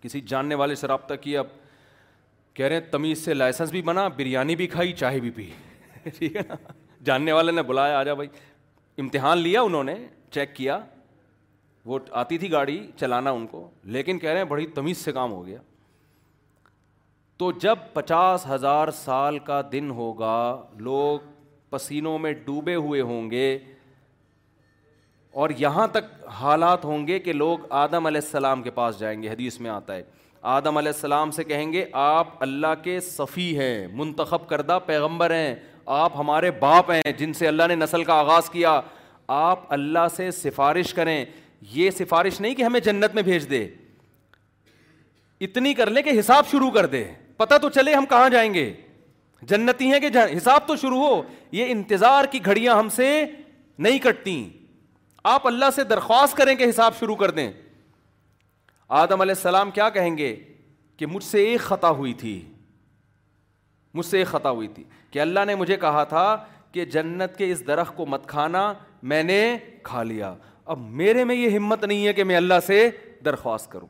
کسی جاننے والے سے رابطہ کیا اب کہہ رہے ہیں تمیز سے لائسنس بھی بنا بریانی بھی کھائی چائے بھی پی ٹھیک ہے نا جاننے والے نے بلایا آ جا بھائی امتحان لیا انہوں نے چیک کیا وہ آتی تھی گاڑی چلانا ان کو لیکن کہہ رہے ہیں بڑی تمیز سے کام ہو گیا تو جب پچاس ہزار سال کا دن ہوگا لوگ پسینوں میں ڈوبے ہوئے ہوں گے اور یہاں تک حالات ہوں گے کہ لوگ آدم علیہ السلام کے پاس جائیں گے حدیث میں آتا ہے آدم علیہ السلام سے کہیں گے آپ اللہ کے صفی ہیں منتخب کردہ پیغمبر ہیں آپ ہمارے باپ ہیں جن سے اللہ نے نسل کا آغاز کیا آپ اللہ سے سفارش کریں یہ سفارش نہیں کہ ہمیں جنت میں بھیج دے اتنی کر لیں کہ حساب شروع کر دے پتا تو چلے ہم کہاں جائیں گے جنتی ہیں کہ حساب تو شروع ہو یہ انتظار کی گھڑیاں ہم سے نہیں کٹتی آپ اللہ سے درخواست کریں کہ حساب شروع کر دیں آدم علیہ السلام کیا کہیں گے کہ مجھ سے ایک خطا ہوئی تھی مجھ سے ایک خطا ہوئی تھی کہ اللہ نے مجھے کہا تھا کہ جنت کے اس درخت کو مت کھانا میں نے کھا لیا اب میرے میں یہ ہمت نہیں ہے کہ میں اللہ سے درخواست کروں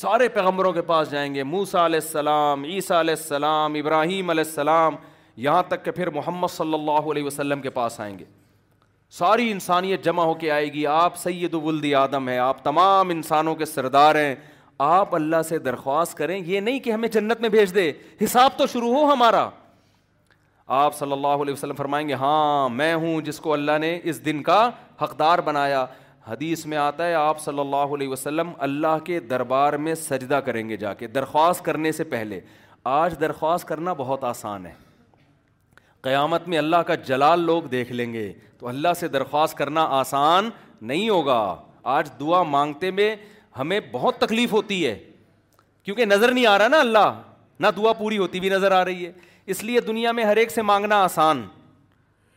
سارے پیغمبروں کے پاس جائیں گے موسا علیہ السلام عیسیٰ علیہ السلام ابراہیم علیہ السلام یہاں تک کہ پھر محمد صلی اللہ علیہ وسلم کے پاس آئیں گے ساری انسانیت جمع ہو کے آئے گی آپ سید ولدی آدم ہیں آپ تمام انسانوں کے سردار ہیں آپ اللہ سے درخواست کریں یہ نہیں کہ ہمیں جنت میں بھیج دے حساب تو شروع ہو ہمارا آپ صلی اللہ علیہ وسلم فرمائیں گے ہاں میں ہوں جس کو اللہ نے اس دن کا حقدار بنایا حدیث میں آتا ہے آپ صلی اللہ علیہ وسلم اللہ کے دربار میں سجدہ کریں گے جا کے درخواست کرنے سے پہلے آج درخواست کرنا بہت آسان ہے قیامت میں اللہ کا جلال لوگ دیکھ لیں گے تو اللہ سے درخواست کرنا آسان نہیں ہوگا آج دعا مانگتے میں ہمیں بہت تکلیف ہوتی ہے کیونکہ نظر نہیں آ رہا نا اللہ نہ دعا پوری ہوتی بھی نظر آ رہی ہے اس لیے دنیا میں ہر ایک سے مانگنا آسان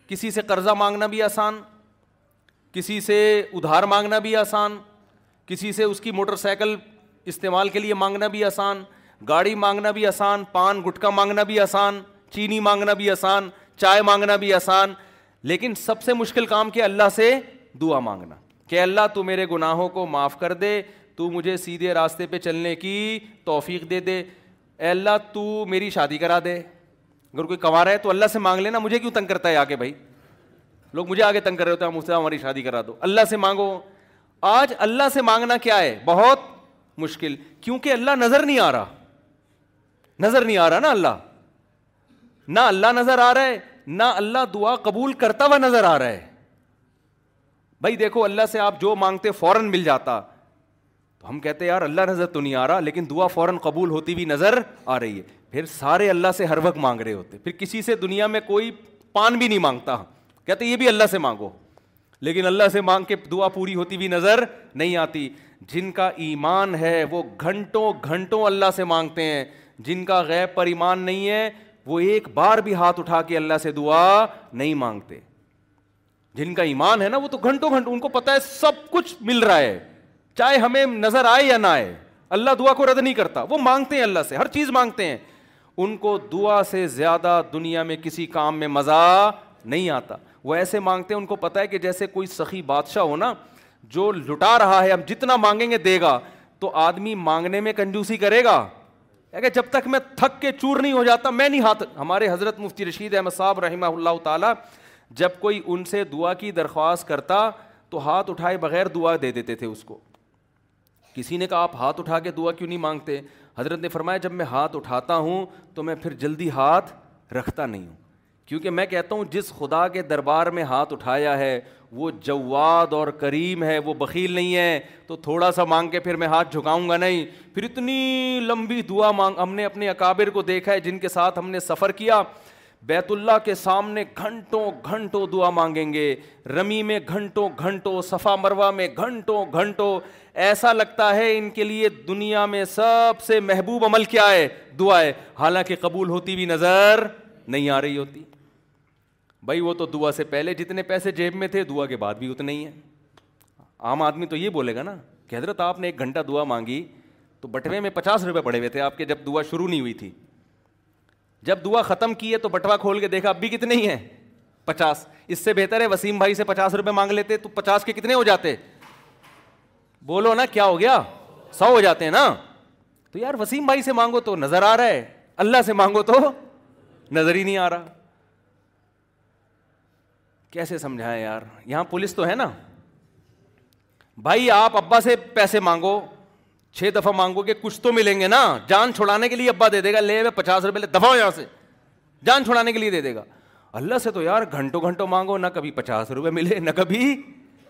کسی سے قرضہ مانگنا بھی آسان کسی سے ادھار مانگنا بھی آسان کسی سے اس کی موٹر سائیکل استعمال کے لیے مانگنا بھی آسان گاڑی مانگنا بھی آسان پان گٹکا مانگنا بھی آسان چینی مانگنا بھی آسان چائے مانگنا بھی آسان لیکن سب سے مشکل کام کہ اللہ سے دعا مانگنا کہ اللہ تو میرے گناہوں کو معاف کر دے تو مجھے سیدھے راستے پہ چلنے کی توفیق دے دے اے اللہ تو میری شادی کرا دے اگر کوئی کما رہا ہے تو اللہ سے مانگ لینا مجھے کیوں تنگ کرتا ہے آگے بھائی لوگ مجھے آگے تنگ کر رہے ہوتے ہیں مجھ سے ہماری شادی کرا دو اللہ سے مانگو آج اللہ سے مانگنا کیا ہے بہت مشکل کیونکہ اللہ نظر نہیں آ رہا نظر نہیں آ رہا نا اللہ نہ اللہ نظر آ رہا ہے نہ اللہ دعا قبول کرتا ہوا نظر آ رہا ہے بھائی دیکھو اللہ سے آپ جو مانگتے فوراً مل جاتا تو ہم کہتے یار اللہ نظر تو نہیں آ رہا لیکن دعا فوراً قبول ہوتی ہوئی نظر آ رہی ہے پھر سارے اللہ سے ہر وقت مانگ رہے ہوتے پھر کسی سے دنیا میں کوئی پان بھی نہیں مانگتا کہتے یہ بھی اللہ سے مانگو لیکن اللہ سے مانگ کے دعا پوری ہوتی ہوئی نظر نہیں آتی جن کا ایمان ہے وہ گھنٹوں گھنٹوں اللہ سے مانگتے ہیں جن کا غیب پر ایمان نہیں ہے وہ ایک بار بھی ہاتھ اٹھا کے اللہ سے دعا نہیں مانگتے جن کا ایمان ہے نا وہ تو گھنٹوں گھنٹوں ان کو پتا ہے سب کچھ مل رہا ہے چاہے ہمیں نظر آئے یا نہ آئے اللہ دعا کو رد نہیں کرتا وہ مانگتے ہیں اللہ سے ہر چیز مانگتے ہیں ان کو دعا سے زیادہ دنیا میں کسی کام میں مزہ نہیں آتا وہ ایسے مانگتے ہیں ان کو پتا ہے کہ جیسے کوئی سخی بادشاہ ہونا جو لٹا رہا ہے ہم جتنا مانگیں گے دے گا تو آدمی مانگنے میں کنجوسی کرے گا کہ جب تک میں تھک کے چور نہیں ہو جاتا میں نہیں ہاتھ ہمارے حضرت مفتی رشید احمد صاحب رحمہ اللہ تعالیٰ جب کوئی ان سے دعا کی درخواست کرتا تو ہاتھ اٹھائے بغیر دعا دے دیتے تھے اس کو کسی نے کہا آپ ہاتھ اٹھا کے دعا کیوں نہیں مانگتے حضرت نے فرمایا جب میں ہاتھ اٹھاتا ہوں تو میں پھر جلدی ہاتھ رکھتا نہیں ہوں کیونکہ میں کہتا ہوں جس خدا کے دربار میں ہاتھ اٹھایا ہے وہ جواد اور کریم ہے وہ بخیل نہیں ہے تو تھوڑا سا مانگ کے پھر میں ہاتھ جھکاؤں گا نہیں پھر اتنی لمبی دعا مانگ ہم نے اپنے اکابر کو دیکھا ہے جن کے ساتھ ہم نے سفر کیا بیت اللہ کے سامنے گھنٹوں گھنٹوں دعا مانگیں گے رمی میں گھنٹوں گھنٹوں صفا مروا میں گھنٹوں گھنٹوں ایسا لگتا ہے ان کے لیے دنیا میں سب سے محبوب عمل کیا ہے دعا ہے حالانکہ قبول ہوتی بھی نظر نہیں آ رہی ہوتی بھائی وہ تو دعا سے پہلے جتنے پیسے جیب میں تھے دعا کے بعد بھی اتنے ہی ہیں عام آدمی تو یہ بولے گا نا کہ حضرت آپ نے ایک گھنٹہ دعا مانگی تو بٹوے میں پچاس روپے پڑے ہوئے تھے آپ کے جب دعا شروع نہیں ہوئی تھی جب دعا ختم کی ہے تو بٹوا کھول کے دیکھا اب بھی کتنے ہی ہیں پچاس اس سے بہتر ہے وسیم بھائی سے پچاس روپے مانگ لیتے تو پچاس کے کتنے ہو جاتے بولو نا کیا ہو گیا سو ہو جاتے ہیں نا تو یار وسیم بھائی سے مانگو تو نظر آ رہا ہے اللہ سے مانگو تو نظر ہی نہیں آ رہا کیسے سمجھائیں یار یہاں پولیس تو ہے نا بھائی آپ ابا سے پیسے مانگو چھ دفعہ مانگو کہ کچھ تو ملیں گے نا جان چھوڑانے کے لیے ابا دے دے گا لے ہوئے پچاس روپئے لے دفاع یہاں سے جان چھوڑانے کے لیے دے دے گا اللہ سے تو یار گھنٹوں گھنٹوں مانگو نہ کبھی پچاس روپئے ملے نہ کبھی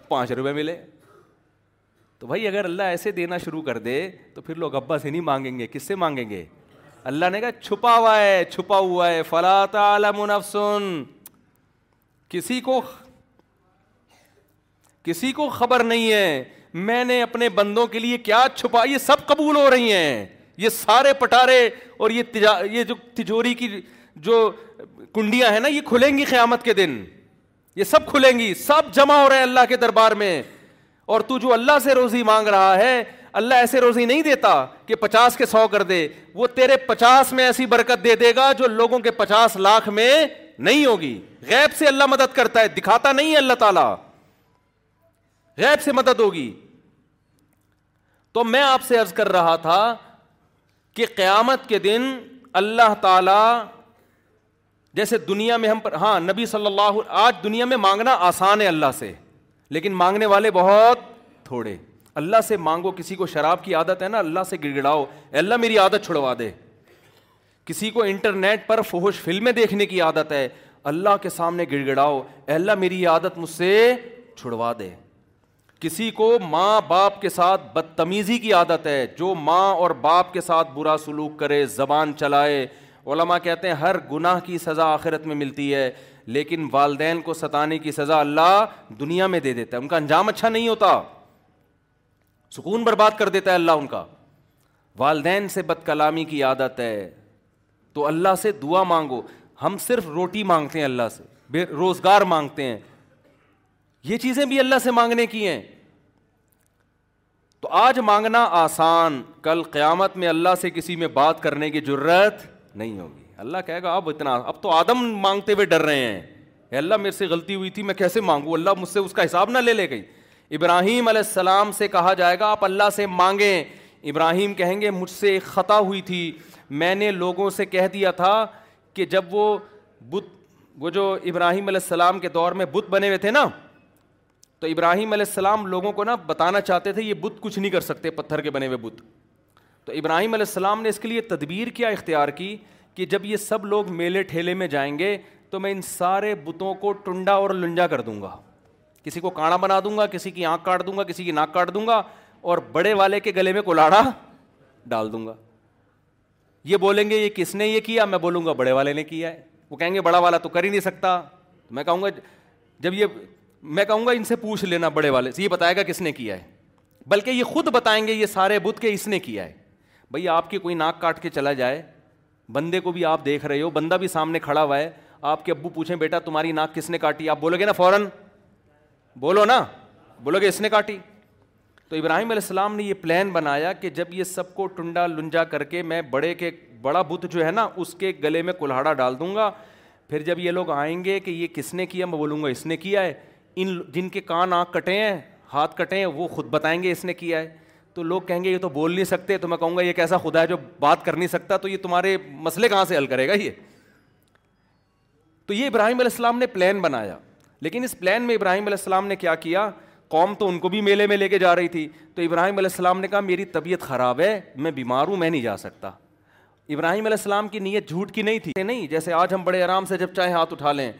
پانچ روپے ملے تو بھائی اگر اللہ ایسے دینا شروع کر دے تو پھر لوگ ابا سے نہیں مانگیں گے کس سے مانگیں گے اللہ نے کہا چھپا ہوا ہے چھپا ہوا ہے فلا تعالیٰ منفسن کسی کو کسی کو خبر نہیں ہے میں نے اپنے بندوں کے لیے کیا چھپا یہ سب قبول ہو رہی ہیں یہ سارے پٹارے اور یہ تجا... یہ جو تجوری کی جو کنڈیاں ہیں نا یہ کھلیں گی قیامت کے دن یہ سب کھلیں گی سب جمع ہو رہے ہیں اللہ کے دربار میں اور تو جو اللہ سے روزی مانگ رہا ہے اللہ ایسے روزی نہیں دیتا کہ پچاس کے سو کر دے وہ تیرے پچاس میں ایسی برکت دے دے گا جو لوگوں کے پچاس لاکھ میں نہیں ہوگی غیب سے اللہ مدد کرتا ہے دکھاتا نہیں ہے اللہ تعالیٰ غیب سے مدد ہوگی تو میں آپ سے عرض کر رہا تھا کہ قیامت کے دن اللہ تعالیٰ جیسے دنیا میں ہم پر ہاں نبی صلی اللہ آج دنیا میں مانگنا آسان ہے اللہ سے لیکن مانگنے والے بہت تھوڑے اللہ سے مانگو کسی کو شراب کی عادت ہے نا اللہ سے گڑ گڑاؤ اللہ میری عادت چھڑوا دے کسی کو انٹرنیٹ پر فحش فلمیں دیکھنے کی عادت ہے اللہ کے سامنے گڑ گڑاؤ اللہ میری عادت مجھ سے چھڑوا دے کسی کو ماں باپ کے ساتھ بدتمیزی کی عادت ہے جو ماں اور باپ کے ساتھ برا سلوک کرے زبان چلائے علماء کہتے ہیں ہر گناہ کی سزا آخرت میں ملتی ہے لیکن والدین کو ستانے کی سزا اللہ دنیا میں دے دیتا ہے ان کا انجام اچھا نہیں ہوتا سکون برباد کر دیتا ہے اللہ ان کا والدین سے بد کلامی کی عادت ہے تو اللہ سے دعا مانگو ہم صرف روٹی مانگتے ہیں اللہ سے بے روزگار مانگتے ہیں یہ چیزیں بھی اللہ سے مانگنے کی ہیں تو آج مانگنا آسان کل قیامت میں اللہ سے کسی میں بات کرنے کی ضرورت نہیں ہوگی اللہ کہے گا اب اتنا اب تو آدم مانگتے ہوئے ڈر رہے ہیں اے اللہ میرے سے غلطی ہوئی تھی میں کیسے مانگوں اللہ مجھ سے اس کا حساب نہ لے لے گئی ابراہیم علیہ السلام سے کہا جائے گا آپ اللہ سے مانگیں ابراہیم کہیں گے مجھ سے خطا ہوئی تھی میں نے لوگوں سے کہہ دیا تھا کہ جب وہ بت وہ جو ابراہیم علیہ السلام کے دور میں بت بنے ہوئے تھے نا تو ابراہیم علیہ السلام لوگوں کو نا بتانا چاہتے تھے یہ بت کچھ نہیں کر سکتے پتھر کے بنے ہوئے بت تو ابراہیم علیہ السلام نے اس کے لیے تدبیر کیا اختیار کی کہ جب یہ سب لوگ میلے ٹھیلے میں جائیں گے تو میں ان سارے بتوں کو ٹنڈا اور لنجا کر دوں گا کسی کو کاڑا بنا دوں گا کسی کی آنکھ کاٹ دوں گا کسی کی ناک کاٹ دوں گا اور بڑے والے کے گلے میں کولاڑا ڈال دوں گا یہ بولیں گے یہ کس نے یہ کیا میں بولوں گا بڑے والے نے کیا ہے وہ کہیں گے بڑا والا تو کر ہی نہیں سکتا میں کہوں گا جب یہ میں کہوں گا ان سے پوچھ لینا بڑے والے سے یہ بتائے گا کس نے کیا ہے بلکہ یہ خود بتائیں گے یہ سارے بدھ کے اس نے کیا ہے بھائی آپ کی کوئی ناک کاٹ کے چلا جائے بندے کو بھی آپ دیکھ رہے ہو بندہ بھی سامنے کھڑا ہوا ہے آپ کے ابو پوچھیں بیٹا تمہاری ناک کس نے کاٹی آپ بولو گے نا فوراً بولو نا بولو گے اس نے کاٹی تو ابراہیم علیہ السلام نے یہ پلان بنایا کہ جب یہ سب کو ٹنڈا لنجا کر کے میں بڑے کے بڑا بت جو ہے نا اس کے گلے میں کلہاڑا ڈال دوں گا پھر جب یہ لوگ آئیں گے کہ یہ کس نے کیا میں بولوں گا اس نے کیا ہے ان جن کے کان آنکھ کٹے ہیں ہاتھ کٹے ہیں وہ خود بتائیں گے اس نے کیا ہے تو لوگ کہیں گے یہ تو بول نہیں سکتے تو میں کہوں گا یہ کیسا خدا ہے جو بات کر نہیں سکتا تو یہ تمہارے مسئلے کہاں سے حل کرے گا یہ تو یہ ابراہیم علیہ السلام نے پلان بنایا لیکن اس پلان میں ابراہیم علیہ السلام نے کیا کیا قوم تو ان کو بھی میلے میں لے کے جا رہی تھی تو ابراہیم علیہ السلام نے کہا میری طبیعت خراب ہے میں بیمار ہوں میں نہیں جا سکتا ابراہیم علیہ السلام کی نیت جھوٹ کی نہیں تھی نہیں جیسے آج ہم بڑے آرام سے جب چاہے ہاتھ اٹھا لیں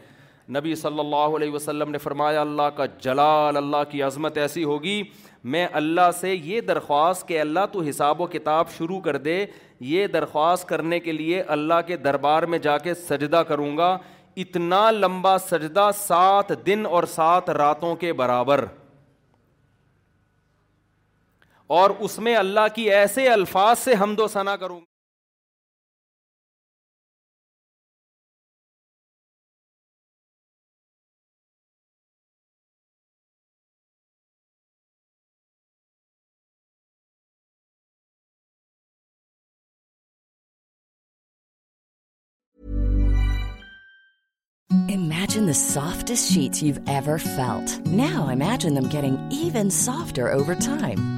نبی صلی اللہ علیہ وسلم نے فرمایا اللہ کا جلال اللہ کی عظمت ایسی ہوگی میں اللہ سے یہ درخواست کہ اللہ تو حساب و کتاب شروع کر دے یہ درخواست کرنے کے لیے اللہ کے دربار میں جا کے سجدہ کروں گا اتنا لمبا سجدہ سات دن اور سات راتوں کے برابر اور اس میں اللہ کی ایسے الفاظ سے ہم دو سنا کروں گا imagine the softest sheet you ever felt now imagine them carry even softer over time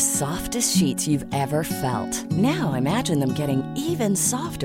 Softest چیز felt now imagining even soft